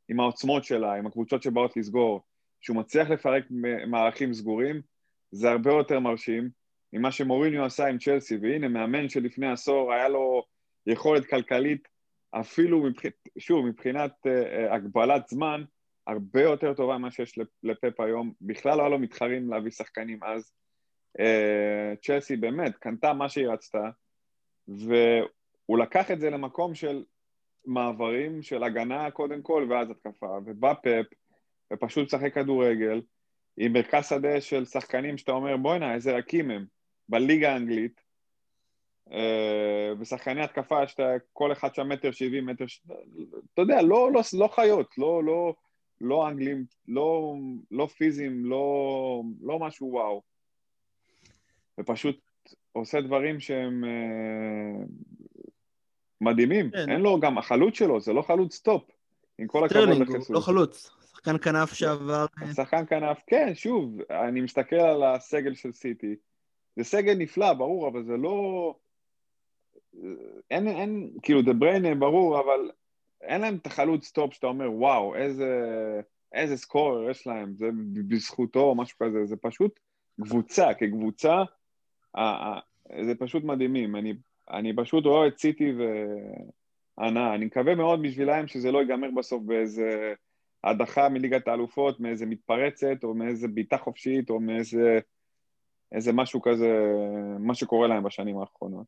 עם העוצמות שלה, עם הקבוצות שבאות לסגור, שהוא מצליח לפרק מערכים סגורים, זה הרבה יותר מרשים ממה שמוריניו עשה עם צ'לסי, והנה, מאמן שלפני עשור היה לו יכולת כלכלית, אפילו, מבח... שוב, מבחינת uh, הגבלת זמן, הרבה יותר טובה ממה שיש לפפ היום. בכלל לא היה לו מתחרים להביא שחקנים אז. Uh, צ'לסי באמת קנתה מה שהיא רצתה, והוא לקח את זה למקום של מעברים, של הגנה קודם כל, ואז התקפה, ובא פפ, ופשוט שחק כדורגל, עם מרכז שדה של שחקנים שאתה אומר, בואנה, איזה רכים הם, בליגה האנגלית, אה, ושחקני התקפה שאתה, כל אחד שם מטר שבעים, מטר, ש... אתה יודע, לא, לא, לא חיות, לא, לא, לא אנגלים, לא, לא פיזיים, לא, לא משהו וואו. ופשוט עושה דברים שהם אה, מדהימים. כן. אין לו גם, החלוץ שלו, זה לא חלוץ top. עם כל הכבוד
הוא לא חלוץ. שחקן כנף שעבר...
אה, שחקן כנף, כן, שוב, אני מסתכל על הסגל של סיטי. זה סגל נפלא, ברור, אבל זה לא... אין, אין, כאילו, דה בריינה, ברור, אבל אין להם את החלוץ top שאתה אומר, וואו, איזה, איזה scorer יש להם, זה בזכותו או משהו כזה, זה פשוט קבוצה, כקבוצה, זה פשוט מדהימים. אני, אני פשוט רואה את סיטי והנאה. אני מקווה מאוד בשבילם שזה לא ייגמר בסוף באיזה הדחה מליגת האלופות, מאיזה מתפרצת, או מאיזה בעיטה חופשית, או מאיזה איזה משהו כזה, מה שקורה להם בשנים האחרונות.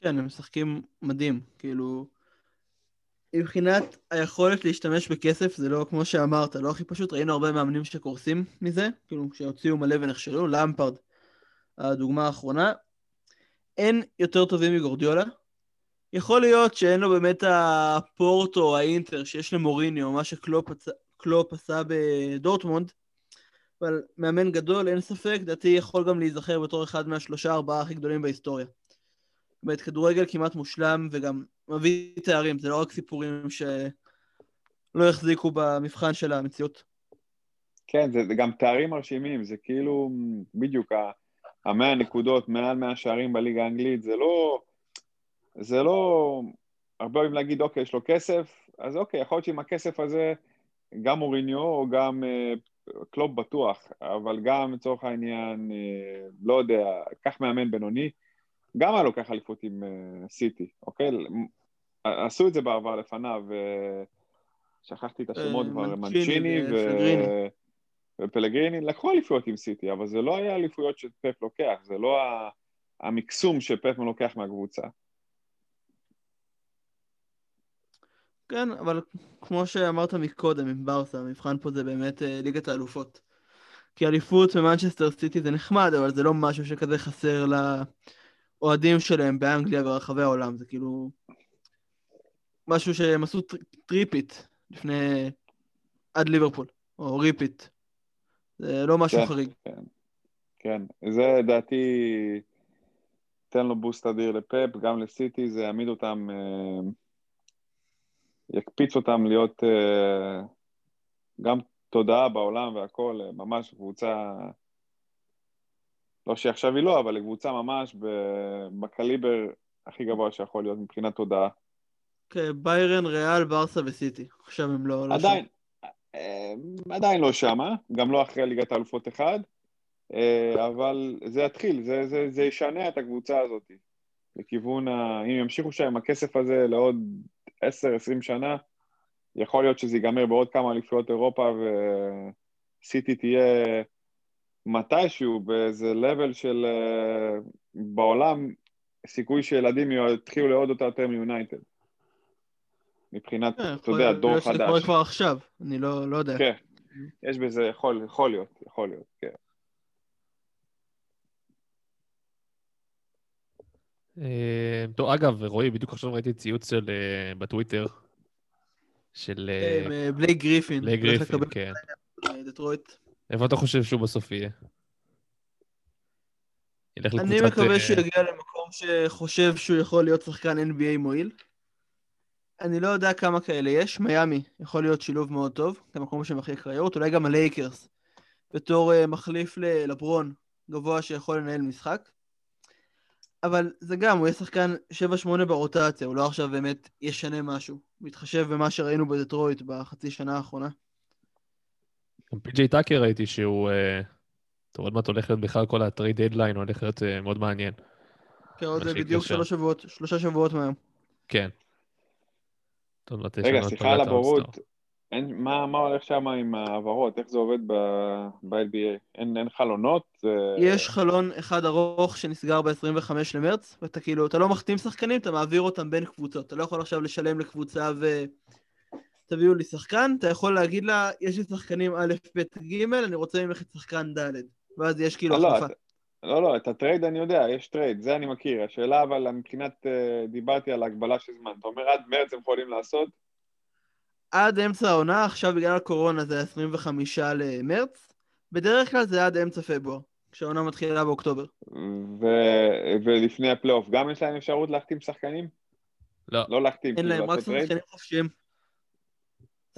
כן, הם משחקים מדהים, כאילו... מבחינת היכולת להשתמש בכסף, זה לא כמו שאמרת, לא הכי פשוט, ראינו הרבה מאמנים שקורסים מזה, כאילו שהוציאו מלא ונכשלו, למפרד, הדוגמה האחרונה. אין יותר טובים מגורדיולה, יכול להיות שאין לו באמת הפורטו או האינטר שיש למוריניו, מה שקלופ עשה בדורטמונד, אבל מאמן גדול, אין ספק, דעתי יכול גם להיזכר בתור אחד מהשלושה ארבעה הכי גדולים בהיסטוריה. באמת, כדורגל כמעט מושלם וגם מביא תארים, זה לא רק סיפורים שלא יחזיקו במבחן של המציאות.
כן, זה, זה גם תארים מרשימים, זה כאילו בדיוק המאה נקודות, מעל מאה שערים בליגה האנגלית, זה לא... זה לא... הרבה אוהבים להגיד, אוקיי, יש לו כסף, אז אוקיי, יכול להיות שעם הכסף הזה גם מוריניו או גם אה, קלופ בטוח, אבל גם לצורך העניין, אה, לא יודע, קח מאמן בינוני, גם היה לוקח אליפות עם אה, סיטי, אוקיי? עשו את זה בעבר לפניו, שכחתי את השמות כבר, מנצ'יני ופלגריני, לקחו אליפויות עם סיטי, אבל זה לא היה אליפויות שפפ לוקח, זה לא המקסום שפפ לוקח מהקבוצה.
כן, אבל כמו שאמרת מקודם עם ברסה, המבחן פה זה באמת אה, ליגת האלופות. כי אליפות במנצ'סטר סיטי זה נחמד, אבל זה לא משהו שכזה חסר לאוהדים שלהם באנגליה ברחבי העולם, זה כאילו משהו שהם עשו טריפיט לפני... עד ליברפול, או ריפיט. זה לא משהו
כן,
חריג.
כן, כן, זה לדעתי, תן לו בוסט אדיר לפאפ, גם לסיטי, זה יעמיד אותם... אה... יקפיץ אותם להיות uh, גם תודעה בעולם והכל, uh, ממש קבוצה, לא שעכשיו היא לא, אבל קבוצה ממש בקליבר הכי גבוה שיכול להיות מבחינת תודעה.
כן, ביירן, ריאל, ברסה וסיטי. עכשיו הם לא...
לא עדיין, לא עדיין לא שמה, גם לא אחרי ליגת האלופות אחד, אבל זה יתחיל, זה, זה, זה ישנה את הקבוצה הזאת לכיוון ה... אם ימשיכו שם עם הכסף הזה לעוד 10-20 שנה, יכול להיות שזה ייגמר בעוד כמה אליפויות אירופה וסיטי תהיה מתישהו באיזה לבל של uh, בעולם, סיכוי שילדים יתחילו לאהוד אותה יותר מיונייטד. מבחינת, yeah, אתה יודע, דור חדש. שזה
קורה כבר עכשיו, אני לא, לא יודע.
כן, יש בזה, יכול, יכול להיות, יכול להיות, כן.
טוב, אגב, רועי, בדיוק עכשיו ראיתי ציוץ של, אה, בטוויטר, של...
אה, בלייק גריפין.
בלייק גריפין, כן.
דטרויט.
איפה אתה חושב שהוא בסוף יהיה?
אני מקווה שהוא יגיע למקום שחושב שהוא יכול להיות שחקן NBA מועיל. אני לא יודע כמה כאלה יש, מיאמי יכול להיות שילוב מאוד טוב, גם מקום שמחיה קריירות, אולי גם הלייקרס, בתור מחליף ללברון גבוה שיכול לנהל משחק. אבל זה גם, הוא יהיה שחקן 7-8 ברוטציה, הוא לא עכשיו באמת ישנה משהו. בהתחשב במה שראינו בדטרויט בחצי שנה האחרונה.
גם פי.ג'יי טאקר ראיתי שהוא... אה, טוב, עוד מעט הולך להיות בכלל כל ה trade deadline, הולך להיות אה, מאוד מעניין.
כן, עוד בדיוק שלוש שבועות, שלושה שבועות מהיום.
כן. יש
רגע, סליחה על
פגרת
הבורות. אין- מה מה הולך שם עם ההעברות? איך זה עובד ב-NBA? אין אין חלונות? אה,
יש חלון אחד ארוך שנסגר ב-25 למרץ, ואתה כאילו, אתה לא מחתים שחקנים, אתה מעביר אותם בין קבוצות. אתה לא יכול עכשיו לשלם לקבוצה ו... תביאו לי שחקן, אתה יכול להגיד לה, יש לי שחקנים א', ב', ג', אני רוצה ממך את שחקן ד', ואז יש כאילו
לא, לא,
החלפה.
לא, לא, את ה trade אני יודע, יש trade, זה אני מכיר. השאלה אבל מבחינת, אה, דיברתי על הגבלה של זמן. אתה אומר עד מרץ הם יכולים לעשות?
עד אמצע העונה, עכשיו בגלל הקורונה זה 25 למרץ, בדרך כלל זה עד אמצע פברואר, כשהעונה מתחילה באוקטובר.
ו- ולפני הפלייאוף, גם יש להם אפשרות להחתים שחקנים?
לא.
לא להחתים,
אין
כאילו
להם, רק? שחקנים חופשיים.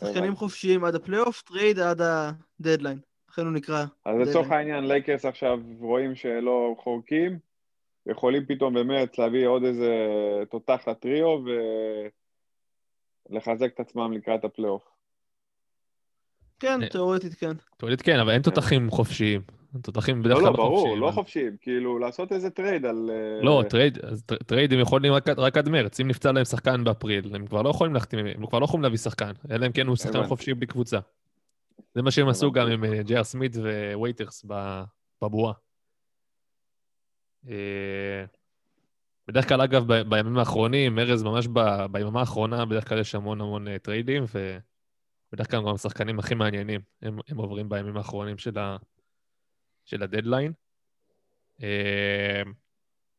שחקנים. חופשיים עד הפלייאוף, trade עד הדדליין. לכן הוא נקרא
אז לצורך. העניין, לייקרס עכשיו רואים שלא חורקים, יכולים פתאום במרץ להביא עוד איזה תותח לטריו ולחזק את עצמם לקראת הפלייאוף.
כן,
אה,
תיאורטית כן.
תאורטית כן, אבל אין תותחים חופשיים. תותחים בדרך
לא,
כלל
לא,
לא
ברור,
חופשיים.
לא חופשיים, כאילו לעשות איזה טרייד על... אה,
לא, טרייד, אז טר- טרייד הם יכולים רק, עד- מרץ. אם נפצע להם שחקן באפריל, הם כבר לא יכולים להחתים, הם כבר לא יכולים להביא שחקן, אלא אם כן הוא שחקן. חופשי בלי קבוצה. זה מה שהם עשו גם. עם אה, ג'יי אר סמית ווייטרס ב- בבועה. אה, בדרך כלל, אגב, ב- בימים האחרונים, ארז, ממש ב- ביממה האחרונה, בדרך כלל יש המון המון אה, טריידים, ובדרך כלל גם השחקנים הכי מעניינים, הם, הם עוברים בימים האחרונים של, ה, של הדדליין. אה,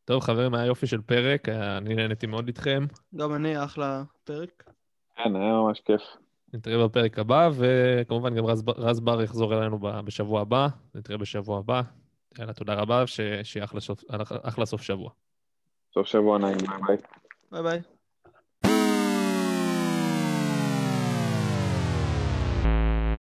טוב, חברים, היה יופי של פרק, היה- אני נהניתי מאוד איתכם.
גם אני, אחלה פרק.
כן, היה ממש כיף.
נתראה בפרק הבא, וכמובן גם רז, רז בר יחזור אלינו ב- בשבוע הבא. נתראה בשבוע הבא. יאללה, תודה רבה, ש- שיהיה אחלה סוף שבוע.
סוף שבוע נעים, ביי ביי.
ביי ביי.